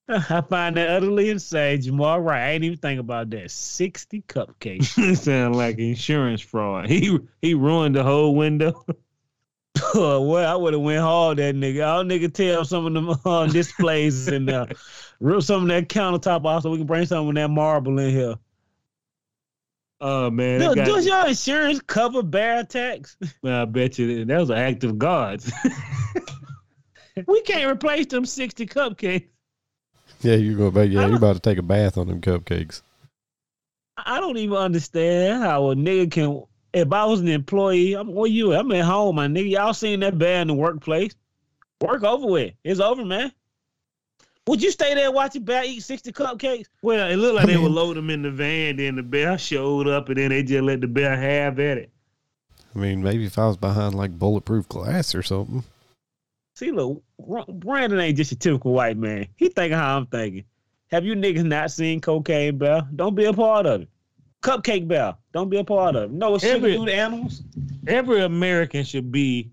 I find that utterly insane. Jamal, right? I ain't even think about that. 60 cupcakes. Sound like insurance fraud. He he ruined the whole window. well, I would have went hard that nigga. I'll nigga tell some of them uh, displays and uh, rip some of that countertop off so we can bring some of that marble in here. Oh man, Do, that guy- does your insurance cover bear attacks? Well, I bet you that was an act of God. we can't replace them 60 cupcakes. Yeah, you're gonna. Be, yeah, you're about to take a bath on them cupcakes. I don't even understand how a nigga can. If I was an employee, I'm where you? at? I'm at home, my nigga. Y'all seen that bear in the workplace? Work over with. It's over, man. Would you stay there watching bear eat sixty cupcakes? Well, it looked like I they would load them in the van, then the bear showed up, and then they just let the bear have at it. I mean, maybe if I was behind like bulletproof glass or something. See, look, Brandon ain't just a typical white man. He thinking how I'm thinking. Have you niggas not seen Cocaine Bear? Don't be a part of it. Cupcake Bell. Don't be a part of. No, it's sugar Every- do to animals. Every American should be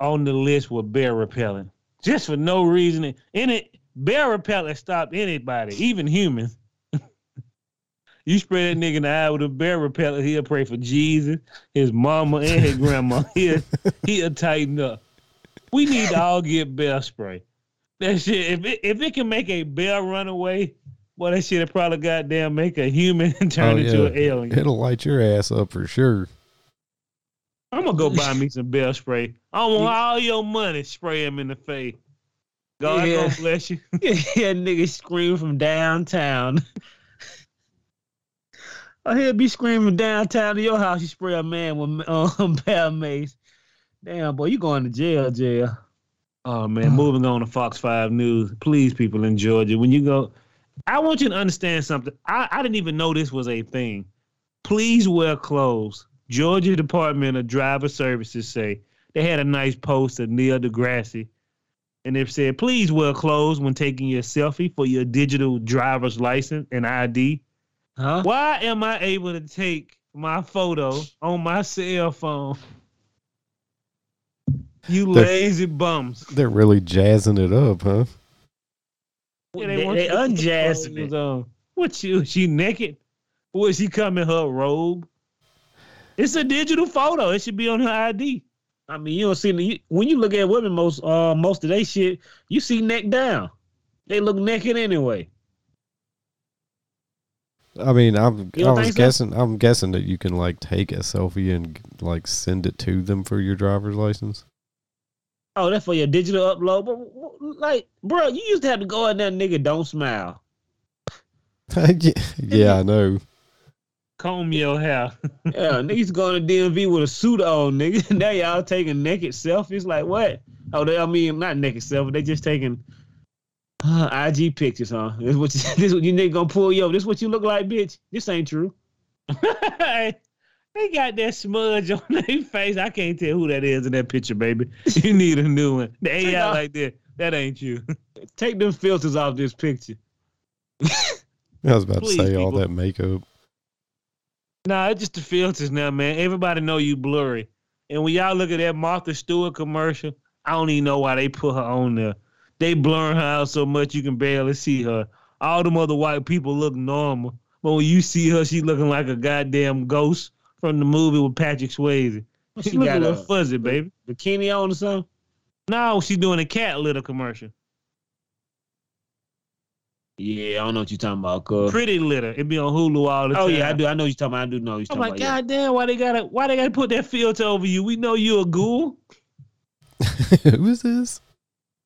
on the list with bear repellent, just for no reason. Any bear repellent stopped anybody, even humans. you spread that nigga in the eye with a bear repellent, he'll pray for Jesus, his mama, and his grandma. He'll he'll tighten up. We need to all get bear spray. That shit, if it, if it can make a bear run away, well, that shit will probably goddamn make a human and turn Oh, into yeah. an alien. It'll light your ass up for sure. I'm gonna go buy me some bell spray. I want all your money. Spray him in the face. God Yeah. gonna bless you. yeah, nigga scream from downtown. oh, he'll be screaming downtown to your house. You spray a man with um, bear mace. Damn, boy, you going to jail, jail. Oh man, moving on to Fox Five News. Please, people in Georgia, when you go, I want you to understand something. I, I didn't even know this was a thing. Please wear clothes. Georgia Department of Driver Services say they had a nice post of Neil deGrasse, and they said, please wear clothes when taking your selfie for your digital driver's license and ID. Huh? Why am I able to take my photo on my cell phone? You They're- lazy bums. They're really jazzing it up, huh? Yeah, They- want they you to put unjazzing clothes it. on. What she she naked? Or is she coming her robe? It's a digital photo. It should be on her ID. I mean, you don't see you, when you look at women most uh most of they shit, you see neck down. They look naked anyway. I mean, I'm I was think so? guessing I'm guessing that you can like take a selfie and like send it to them for your driver's license. Oh, that's for your digital upload. But like, bro, you used to have to go in there, nigga. Don't smile. yeah, yeah, I know. Comb your hair. Yeah, niggas going to DMV with a suit on, nigga. now y'all taking naked selfies. Like what? Oh, they, I mean, not naked selfies. They just taking uh, IG pictures, huh? This what you, this what you nigga gonna pull yo? This what you look like, bitch? This ain't true. They got that smudge on their face. I can't tell who that is in that picture, baby. You need a new one. The AI off- like that. That ain't you. Take them filters off this picture. I was about Please, to say all that makeup. Nah, it's just the filters now, man. Everybody know you blurry. And when y'all look at that Martha Stewart commercial, I don't even know why they put her on there. They blurring her out so much you can barely see her. All them other white people look normal. But when you see her, she looking like a goddamn ghost from the movie with Patrick Swayze. She, She got a little fuzzy, baby. Bikini on or something? No, she doing a cat litter commercial. Yeah, I don't know what you're talking about, cuz. Pretty litter. It be on Hulu all the time. Oh yeah, I do. I know you're talking about. I do know what you're I'm talking like, about. yeah. God damn, why they gotta why they gotta put that filter over you? We know you a ghoul. Who is this?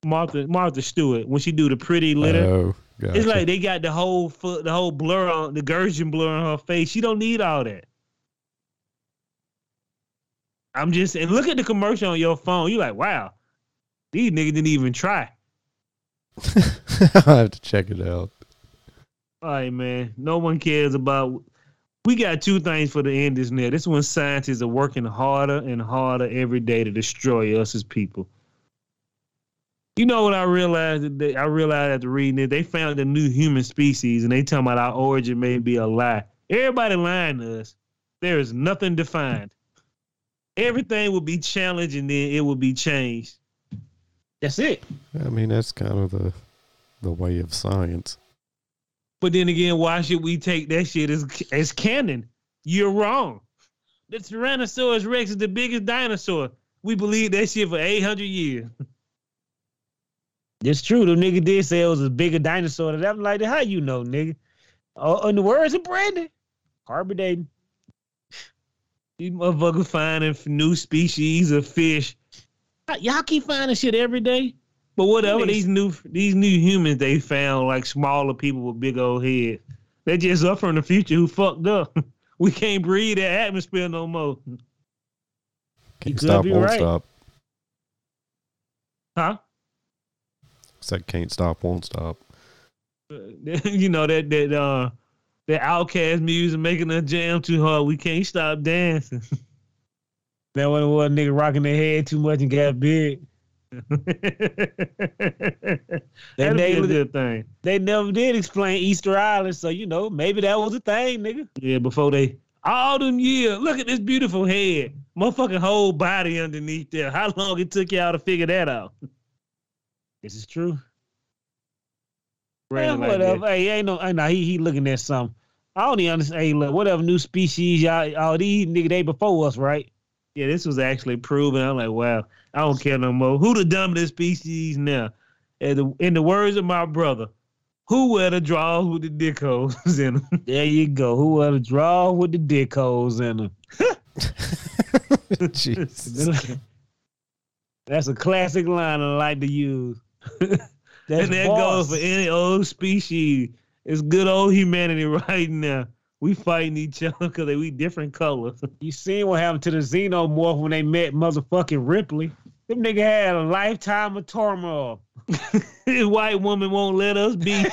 Martha Martha Stewart when she do the pretty litter. Oh, gotcha. It's like they got the whole foot, the whole blur on the Gherkin blur on her face. She don't need all that. I'm just and look at the commercial on your phone. You're like, wow, these niggas didn't even try. I have to check it out. All right, man. No one cares about. We got two things for the end this now. This one, scientists are working harder and harder every day to destroy us as people. You know what I realized? I realized after reading it, they found a new human species, and they talking about our origin may be a lie. Everybody lying to us. There is nothing defined. Everything will be challenged, and then it will be changed. That's it. I mean, that's kind of the the way of science. But then again, why should we take that shit as as canon? You're wrong. The Tyrannosaurus Rex is the biggest dinosaur. We believe that shit for 800 years. It's true. The nigga did say it was a bigger dinosaur than that. I'm like, how you know, nigga? Oh, in the words of Brandon, carbon dating. These motherfuckers finding new species of fish. Y'all keep finding shit every day. But whatever, these new these new humans they found like smaller people with big old heads. They just up from the future who fucked up. We can't breathe that atmosphere no more. Can't could stop, won't right. stop. Huh? Said can't stop, won't stop. you know that that uh that OutKast music making us jam too hard. We can't stop dancing. That one was nigga rocking their head too much and got big. Be a good thing. They never did explain Easter Island, so you know maybe that was a thing, nigga. Yeah, before they all them years. Look at this beautiful head, motherfucking whole body underneath there. How long it took y'all to figure that out? This is true. Brandon Yeah, like that. whatever. Hey, ain't no, ain't no he he looking at something. I don't even understand. Hey, look, whatever new species y'all, all these nigga they before us, right? Yeah, this was actually proven. I'm like, wow, I don't care no more. Who the dumbest species now? In the, in the words of my brother, who wear the drawers with the dick holes in them? There you go. Who are the draw with the dick holes in them? Jesus. That's a classic line I like to use. And that boss. goes for any old species. It's good old humanity right now. We fighting each other because we different colors. You seen what happened to the xenomorph when they met motherfucking Ripley? Them nigga had a lifetime of turmoil. this white woman won't let us be.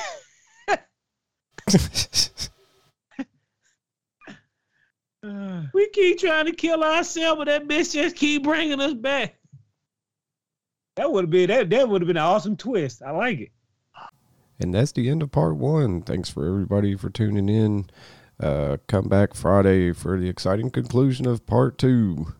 we keep trying to kill ourselves, but that bitch just keep bringing us back. That would have been that. That would have been an awesome twist. I like it. And that's the end of part one. Thanks for everybody for tuning in. Uh, come back Friday for the exciting conclusion of part two.